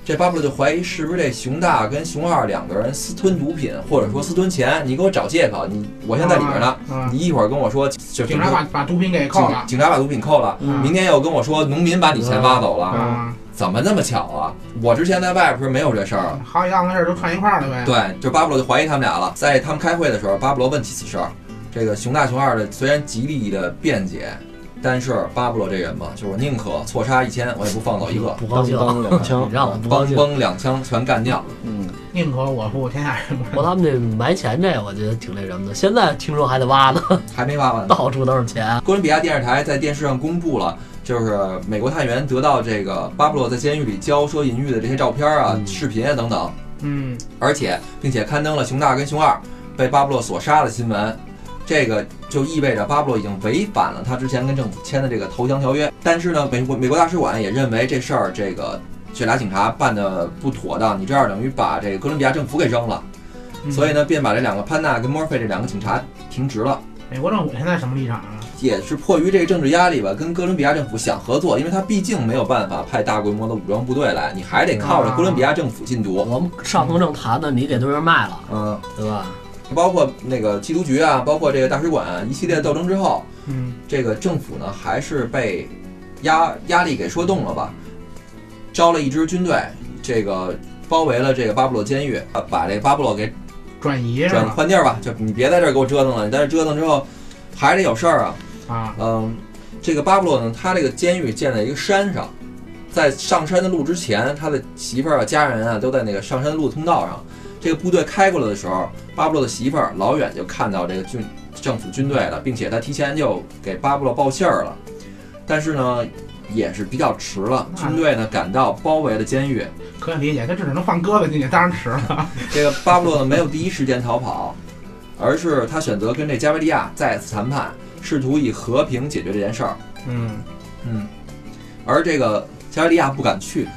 Speaker 1: 这巴布罗就怀疑是不是这熊大跟熊二两个人私吞毒品，或者说私吞钱，你给我找借口，你我现在里边呢，
Speaker 3: 啊，
Speaker 1: 你一会儿跟我说就
Speaker 3: 警察把把毒品给扣了
Speaker 1: 警，警察把毒品扣了，
Speaker 3: 嗯
Speaker 1: 明天又跟我说农民把你钱挖走了，
Speaker 3: 啊，
Speaker 1: 怎么那么巧啊？我之前在外边时候没有这事儿啊。
Speaker 3: 好几档子事儿都串一块儿了呗。
Speaker 1: 对，就巴布罗就怀疑他们俩了。在他们开会的时候，巴布罗问起此事儿，这个熊大熊二的虽然极力的辩解，但是巴布洛这人吧，就是我宁可错杀一千，我也不放走一个，
Speaker 2: 不高兴，
Speaker 4: 当当两枪
Speaker 2: 你让我不高
Speaker 1: 梆
Speaker 2: 兴。
Speaker 1: 梆两枪全干掉。
Speaker 4: 嗯，
Speaker 3: 宁可我负天下人
Speaker 2: 不过他们这埋钱这，我觉得挺那什么的。现在听说还得挖呢，
Speaker 1: 还没挖完呢。
Speaker 2: 到处都是钱。
Speaker 1: 哥伦比亚电视台在电视上公布了，就是美国探员得到这个巴布洛在监狱里骄奢淫欲的这些照片啊、
Speaker 2: 嗯
Speaker 1: 视频啊等等，
Speaker 3: 嗯，
Speaker 1: 而且并且刊登了熊大跟熊二被巴布洛所杀的新闻。这个就意味着巴布洛已经违反了他之前跟政府签的这个投降条约。但是呢，美国美国大使馆也认为这事儿这个这俩警察办的不妥当，你这样等于把这个哥伦比亚政府给扔了，
Speaker 3: 嗯
Speaker 1: 所以呢，便把这两个潘纳跟墨菲这两个警察停职了。
Speaker 3: 美国政府现在什么立场啊？
Speaker 1: 也是迫于这个政治压力吧，跟哥伦比亚政府想合作，因为他毕竟没有办法派大规模的武装部队来，你还得靠着哥伦比亚政府禁毒。
Speaker 2: 我们上头正谈呢，你给对面卖了，
Speaker 1: 嗯，
Speaker 2: 对吧？
Speaker 1: 包括那个缉毒局啊，包括这个大使馆一系列斗争之后，
Speaker 3: 嗯，
Speaker 1: 这个政府呢还是被压压力给说动了吧，招了一支军队，这个包围了这个巴布洛监狱，啊把这个巴布洛给
Speaker 3: 转移是
Speaker 1: 转？换地儿吧，就你别在这儿给我折腾了，你在这折腾之后还得有事儿啊。
Speaker 3: 啊，
Speaker 1: 嗯，这个巴布洛呢，他这个监狱建在一个山上，在上山的路之前，他的媳妇儿啊、家人啊都在那个上山的路通道上。这个部队开过来的时候，巴布洛的媳妇儿老远就看到这个军政府军队了，并且他提前就给巴布洛报信儿了。但是呢，也是比较迟了。军队呢赶到，包围了监狱。
Speaker 3: 可以理解，他只能放胳膊进去，当然迟了。
Speaker 1: 这个巴布洛呢没有第一时间逃跑，而是他选择跟这加维利亚再次谈判，试图以和平解决这件事儿。
Speaker 3: 嗯，
Speaker 1: 嗯，而这个加维利亚不敢去，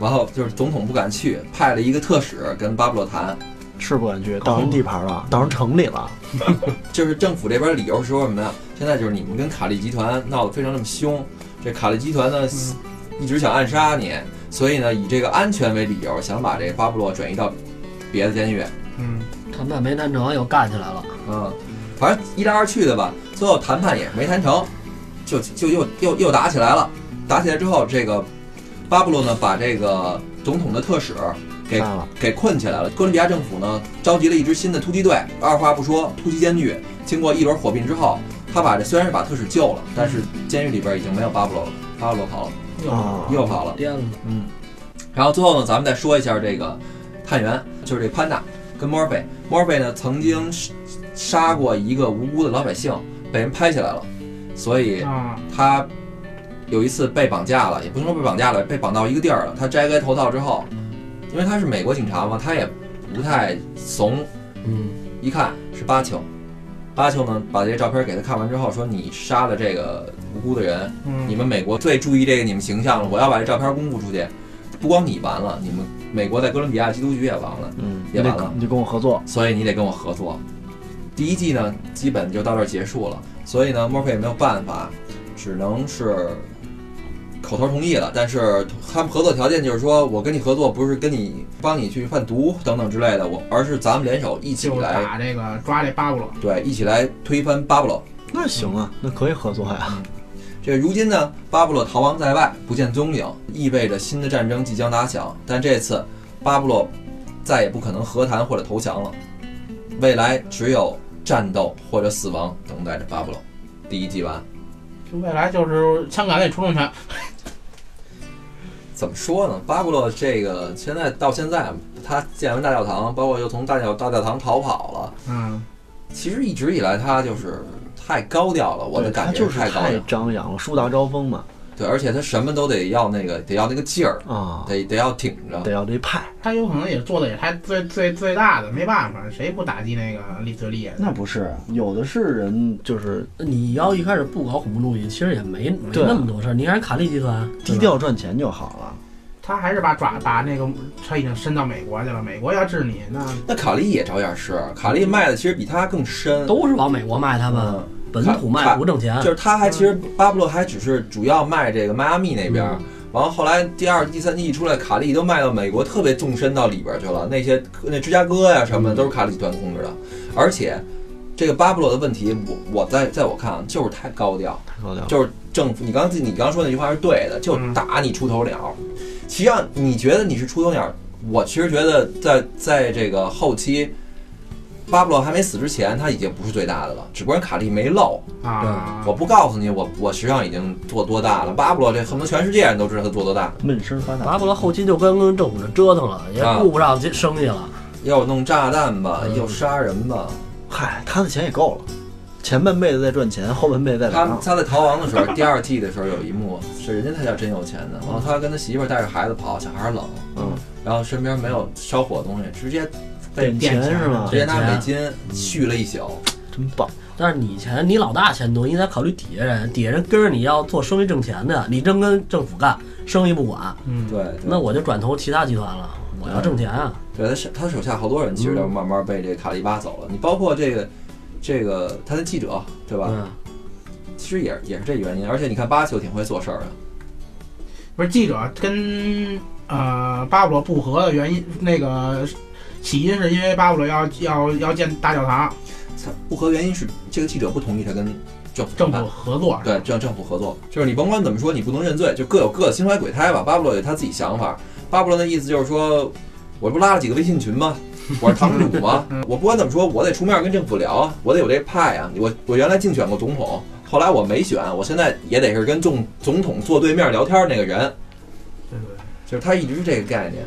Speaker 1: 然后就是总统不敢去，派了一个特使跟巴布洛谈，
Speaker 4: 是不敢去，到人地盘了，到人城里了。
Speaker 1: 就是政府这边理由是说什么呀？现在就是你们跟卡利集团闹得非常那么凶，这卡利集团呢、一直想暗杀你，所以呢以这个安全为理由，想把这巴布洛转移到别的监狱。
Speaker 3: 嗯，
Speaker 2: 谈判没谈成，又干起来了。
Speaker 1: 嗯，反正一来二去的吧，最后谈判也是没谈成，就就又又又打起来了。打起来之后，这个巴布洛呢，把这个总统的特使给，给困起来了。哥伦比亚政府呢，召集了一支新的突击队，二话不说突击监狱。经过一轮火并之后，他把这虽然是把特使救了，但是监狱里边已经没有巴布洛了，巴布洛跑了，
Speaker 4: 啊，
Speaker 1: 又跑了。
Speaker 2: 颠了，
Speaker 1: 嗯，然后最后呢，咱们再说一下这个探员，就是这潘娜跟墨尔菲。墨尔菲呢曾经杀杀过一个无辜的老百姓，被人拍下来了，所以
Speaker 3: 啊，
Speaker 1: 他有一次被绑架了，也不能说被绑架了，被绑到一个地儿了。他摘开头套之后，因为他是美国警察嘛，他也不太怂，
Speaker 2: 嗯，
Speaker 1: 一看是巴丘。巴丘呢，把这些照片给他看完之后，说你杀了这个无辜的人，
Speaker 3: 嗯，
Speaker 1: 你们美国最注意这个你们形象了，我要把这照片公布出去。不光你完了，你们美国在哥伦比亚缉毒局也完了，
Speaker 4: 嗯，
Speaker 1: 也完了
Speaker 4: 你就跟我合作，
Speaker 1: 所以你得跟我合作。第一季呢，基本就到这儿结束了，所以呢，莫菲也没有办法，只能是口头同意了。但是他们合作条件就是说，我跟你合作不是跟你帮你去贩毒等等之类的，我而是咱们联手一起
Speaker 3: 就
Speaker 1: 来，
Speaker 3: 打这个抓这巴布罗，
Speaker 1: 对，一起来推翻巴布洛。
Speaker 4: 那行啊，那可以合作呀。
Speaker 1: 这如今呢，巴布洛逃亡在外，不见踪影，意味着新的战争即将打响。但这次，巴布洛再也不可能和谈或者投降了，未来只有战斗或者死亡等待着巴布洛。第一季完，
Speaker 3: 就未来就是香港那出政权，
Speaker 1: 怎么说呢？巴布洛这个现在到现在，他建完大教堂，包括又从大教大教堂逃跑了。
Speaker 3: 嗯，
Speaker 1: 其实一直以来他就是太高调了，我的感觉
Speaker 4: 就是太
Speaker 1: 太高调。
Speaker 4: 张扬了，树大招风嘛。
Speaker 1: 对，而且他什么都得要那个，得要那个劲儿，
Speaker 4: 啊，
Speaker 1: 得得要挺着。
Speaker 4: 得要这派，
Speaker 3: 他有可能也做的也太最最最大的，没办法，谁不打击那个利泽利？
Speaker 4: 那不是有的是人就是
Speaker 2: 你要一开始不搞恐怖主义，其实也没没那么多事儿。你看卡利集团，
Speaker 4: 低调赚钱就好了。
Speaker 3: 他还是把爪把那个他已经伸到美国去了，美国要治你，那
Speaker 1: 那卡利也照样是，卡利卖的其实比他更深。
Speaker 2: 都是往美国卖，他们
Speaker 1: 嗯，
Speaker 2: 本土卖不挣钱。
Speaker 1: 就是他还其实巴布洛还只是主要卖这个迈阿密那边儿，完后后来第二、第三季一出来，卡利都卖到美国，特别纵深到里边儿去了。那些那芝加哥呀什么的都是卡利集团控制的，而且这个巴布洛的问题，我我在在我看啊，就是太高调，
Speaker 4: 太高调，
Speaker 1: 就是政府。你刚你刚说那句话是对的，就
Speaker 3: 嗯
Speaker 1: 打你出头鸟。实际上你觉得你是出头鸟，我其实觉得在在这个后期。巴布洛还没死之前，他已经不是最大的了，只不过人卡利没漏。
Speaker 3: 啊，
Speaker 1: 我不告诉你，我我实际上已经做多大了。巴布洛这恨不得全世界人都知道他做多大，
Speaker 4: 闷声发大
Speaker 2: 巴布罗后期就跟跟政府这折腾了，也
Speaker 1: 啊
Speaker 2: 顾不上这生意了。
Speaker 1: 又弄炸弹吧，
Speaker 2: 嗯
Speaker 1: 又杀人吧。
Speaker 4: 嗨，他的钱也够了，前半辈子在赚钱，后半辈子在。
Speaker 1: 他他在逃亡的时候，第二季的时候有一幕是人家他叫真有钱的，然后他跟他媳妇带着孩子跑，小孩儿冷，
Speaker 4: 嗯，
Speaker 1: 然后身边没有烧火的东西，直接
Speaker 4: 点钱是吗
Speaker 1: 直？接拿美金
Speaker 2: 嗯
Speaker 1: 续了一宿。
Speaker 4: 真棒！
Speaker 2: 但是你钱，你老大钱多，你得考虑底下人，底下人跟着你要做生意挣钱的，你真跟政府干，生意不管，
Speaker 3: 嗯，
Speaker 1: 对，对
Speaker 2: 那我就转投其他集团了，我要挣钱啊。
Speaker 1: 对他手他手下好多人其实都慢慢被这个卡利巴走了。你包括这个这个他的记者对吧？
Speaker 2: 嗯，
Speaker 1: 其实也也是这原因。而且你看巴丘挺会做事儿的。
Speaker 3: 不是记者跟呃巴布罗不和的原因，那个起因是因为巴布罗要要要建大教堂，
Speaker 1: 他不合原因是这个记者不同意他跟政府
Speaker 3: 政府合作，
Speaker 1: 对政政府合作，就是你甭管怎么说，你不能认罪，就各有各的心怀鬼胎吧。巴布罗有他自己想法，巴布罗的意思就是说，我不拉了几个微信群吗？我是堂主吗？我不管怎么说，我得出面跟政府聊啊，我得有这派啊。我我原来竞选过总统，后来我没选，我现在也得是跟总总统坐对面聊天那个人，
Speaker 3: 对对。
Speaker 1: 就是他一直是这个概念。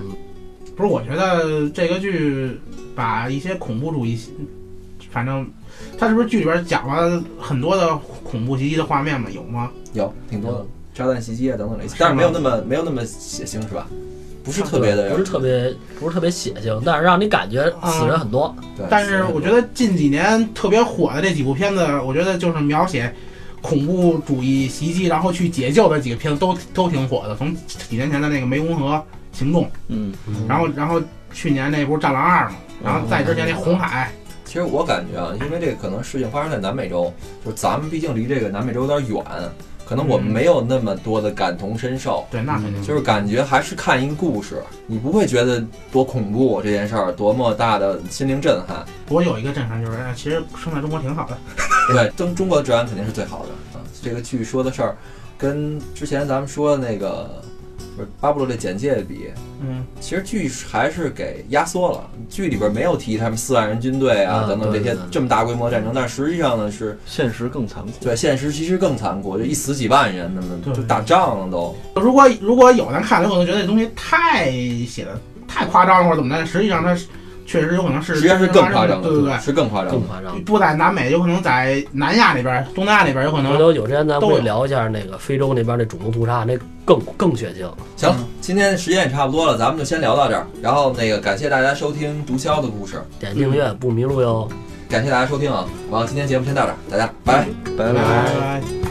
Speaker 3: 不是，我觉得这个剧把一些恐怖主义，反正它是不是剧里边讲了很多的恐怖袭击的画面嘛？有吗？
Speaker 1: 有挺多的炸弹袭击啊等等这
Speaker 3: 些，
Speaker 1: 但是没有那么没有那么血腥是吧？不是特别的，
Speaker 2: 不是特别不是特别血腥，但是让你感觉死人很多。
Speaker 1: 对。
Speaker 3: 但是我觉得近几年特别火的这几部片子，我觉得就是描写恐怖主义袭击，然后去解救的几个片子都都挺火的。从几年前的那个湄公河行动，
Speaker 4: 嗯，
Speaker 3: 然后然后去年那不是《战狼二》嘛，然后再之前那红海，
Speaker 1: 其实我感觉啊，因为这个可能事情发生在南美洲，就是咱们毕竟离这个南美洲有点远，可能我们没有那么多的感同身受，
Speaker 3: 对，那肯定
Speaker 1: 就是感觉还是看一个故事，你不会觉得多恐怖这件事儿，多么大的心灵震撼。
Speaker 3: 不过有一个震撼就是，哎，其实生在中国挺好的。
Speaker 1: 对，中中国的治安肯定是最好的啊。这个剧说的事儿，跟之前咱们说的那个巴布洛这简介比，
Speaker 3: 嗯，
Speaker 1: 其实剧还是给压缩了。剧里边没有提他们四万人军队啊
Speaker 2: 啊
Speaker 1: 等等这些这么大规模战争，但实际上呢是
Speaker 4: 现实更残酷。
Speaker 1: 对现实其实更残酷，就一死几万人，那么就打仗了都。
Speaker 3: 如果如果有人看了，有可能觉得这东西太写的太夸张了，或者怎么的，实际上它是确实有可能是
Speaker 1: 实际上是更夸张的，
Speaker 3: 对对对。
Speaker 1: 是更夸张。
Speaker 2: 更夸张。
Speaker 3: 不在南美，有可能在南亚那边、东南亚那边，有可
Speaker 2: 回
Speaker 3: 能
Speaker 2: 头有时间咱
Speaker 3: 都
Speaker 2: 会聊一下那个非洲那边那种族屠杀，那更更血腥。
Speaker 1: 行今天时间也差不多了，咱们就先聊到这儿。然后那个感谢大家收听毒枭的故事，
Speaker 2: 点订阅不迷路哟。
Speaker 1: 感谢大家收听啊。完了，今天节目先到这儿，大家拜拜。
Speaker 4: 拜
Speaker 3: 拜拜。